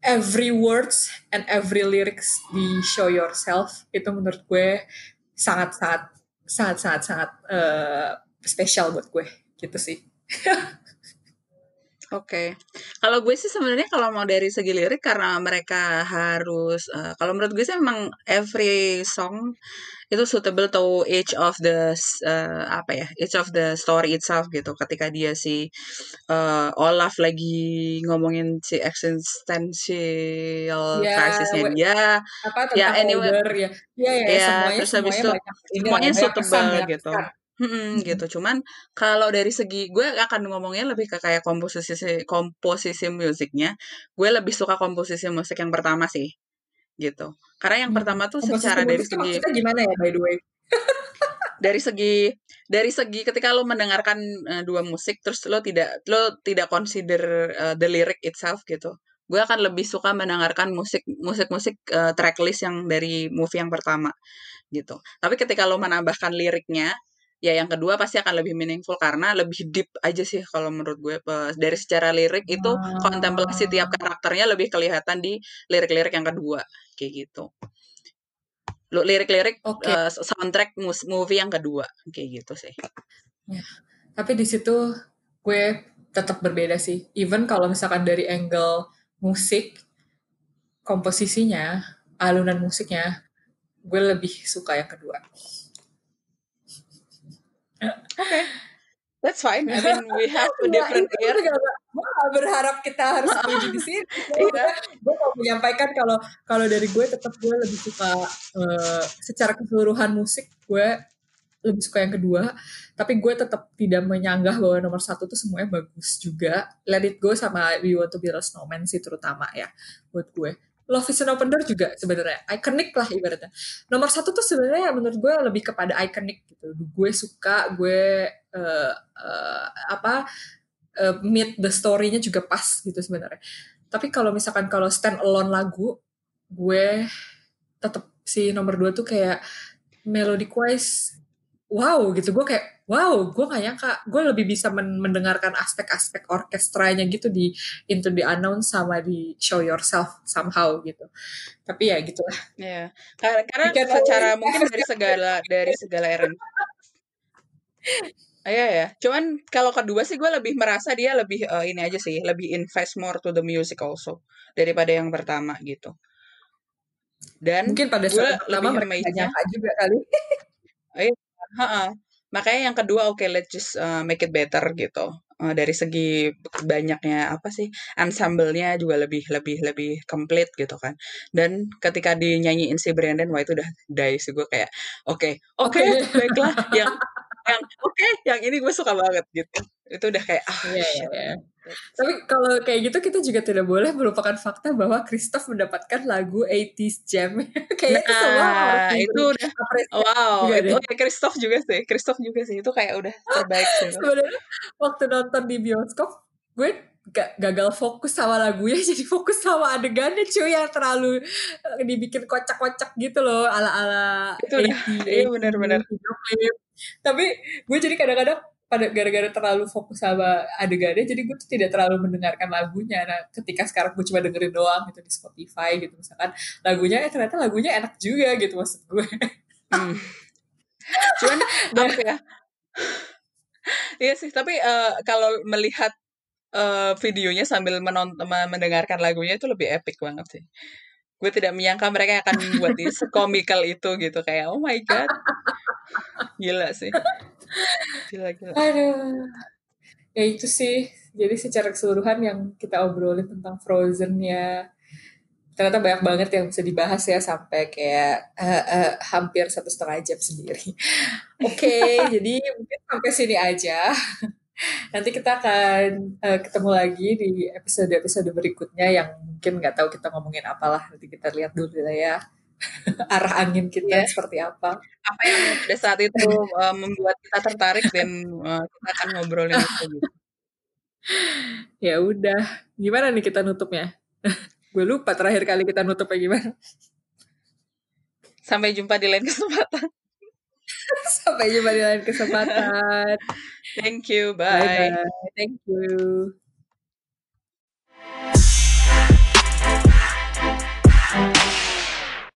Every words and every lyrics di show yourself itu menurut gue sangat sangat sangat uh, spesial buat gue gitu sih. Oke, kalau gue sih sebenarnya kalau mau dari segi lirik karena mereka harus, uh, kalau menurut gue sih memang every song itu suitable to each of the uh, apa ya, each of the story itself gitu. Ketika dia si uh, Olaf lagi ngomongin si existential yeah, crisisnya dia, apa ya anyway, ya, ya, ya, ya semuanya, terus habis itu semuanya suitable gitu. Hmm, gitu. Cuman kalau dari segi gue akan ngomongnya lebih ke kayak komposisi komposisi musiknya, gue lebih suka komposisi musik yang pertama sih. Gitu. Karena yang hmm. pertama tuh komposisi secara dari segi gimana ya by the way? dari segi dari segi ketika lo mendengarkan uh, dua musik terus lo tidak lo tidak consider uh, the lyric itself gitu. Gue akan lebih suka mendengarkan musik musik-musik uh, tracklist yang dari movie yang pertama gitu. Tapi ketika lo menambahkan liriknya ya yang kedua pasti akan lebih meaningful karena lebih deep aja sih kalau menurut gue dari secara lirik itu kontemplasi tiap ah. karakternya lebih kelihatan di lirik-lirik yang kedua kayak gitu lo lirik-lirik okay. uh, eh, soundtrack movie yang kedua kayak gitu sih ya. tapi di situ gue tetap berbeda sih even kalau misalkan dari angle musik komposisinya alunan musiknya gue lebih suka yang kedua okay. That's fine. I mean, we have a iya, different ear. Gue gak berharap kita harus setuju di sini. Iya. Gue mau menyampaikan kalau kalau dari gue tetap gue lebih suka uh, secara keseluruhan musik gue lebih suka yang kedua. Tapi gue tetap tidak menyanggah bahwa nomor satu tuh semuanya bagus juga. Let It Go sama We Want to Be a Snowman sih terutama ya buat gue. Love is an Open Door juga sebenarnya ikonik lah ibaratnya. Nomor satu tuh sebenarnya menurut gue lebih kepada ikonik gitu. Gue suka, gue uh, uh, apa uh, meet the story-nya juga pas gitu sebenarnya. Tapi kalau misalkan kalau stand alone lagu, gue tetap si nomor dua tuh kayak melodic wise wow gitu gue kayak wow gue gak nyangka gue lebih bisa men mendengarkan aspek-aspek orkestranya gitu di Into the Unknown sama di Show Yourself somehow gitu tapi ya gitulah ya yeah. karena, karena secara mungkin dari segala dari segala era Iya ya, cuman kalau kedua sih gue lebih merasa dia lebih uh, ini aja sih, lebih invest more to the music also daripada yang pertama gitu. Dan mungkin pada saat pertama mereka juga kali. Iya. Makanya yang kedua, oke let's just, uh, make it better gitu, uh, dari segi banyaknya apa sih, ensemble-nya juga lebih lebih lebih komplit gitu kan. Dan ketika dinyanyiin si Brandon, wah itu udah die sih gue kayak, oke oke baiklah yang yang oke yang ini gue suka banget gitu. Itu udah kayak, ah Iya iya iya. Tapi kalau kayak gitu kita juga tidak boleh melupakan fakta bahwa Christoph mendapatkan lagu 80s Jam. kayak nah, itu semua itu udah wow, itu ya Christoph juga sih. Christoph juga sih. Itu kayak udah terbaik sih. Sebenarnya waktu nonton di bioskop, gue gagal fokus sama lagunya jadi fokus sama adegannya cuy yang terlalu eh, dibikin kocak-kocak gitu loh ala-ala itu iya benar-benar tapi gue jadi kadang-kadang pada gara-gara terlalu fokus sama adegannya jadi gue tuh tidak terlalu mendengarkan lagunya. Nah ketika sekarang gue cuma dengerin doang gitu di Spotify gitu misalkan lagunya eh ternyata lagunya enak juga gitu maksud gue hmm. cuman nah, ya? Iya sih tapi uh, kalau melihat uh, videonya sambil menonton mendengarkan lagunya itu lebih epic banget sih. Gue tidak menyangka mereka akan membuat komikal itu gitu kayak oh my god. Gila sih Gila, gila. Aduh. Ya itu sih. Jadi secara keseluruhan yang kita obrolin tentang Frozen ya ternyata banyak banget yang bisa dibahas ya sampai kayak uh, uh, hampir satu setengah jam sendiri. Oke, okay, jadi mungkin sampai sini aja. Nanti kita akan uh, ketemu lagi di episode-episode berikutnya yang mungkin nggak tahu kita ngomongin apalah. Nanti kita lihat dulu ya arah angin kita yeah. seperti apa. Apa yang pada saat itu uh, membuat kita tertarik dan uh, kita akan ngobrolin itu gitu. ya udah, gimana nih kita nutupnya? Gue lupa terakhir kali kita nutupnya gimana. Sampai jumpa di lain kesempatan. Sampai jumpa di lain kesempatan. Thank you. Bye. bye, -bye. Thank you.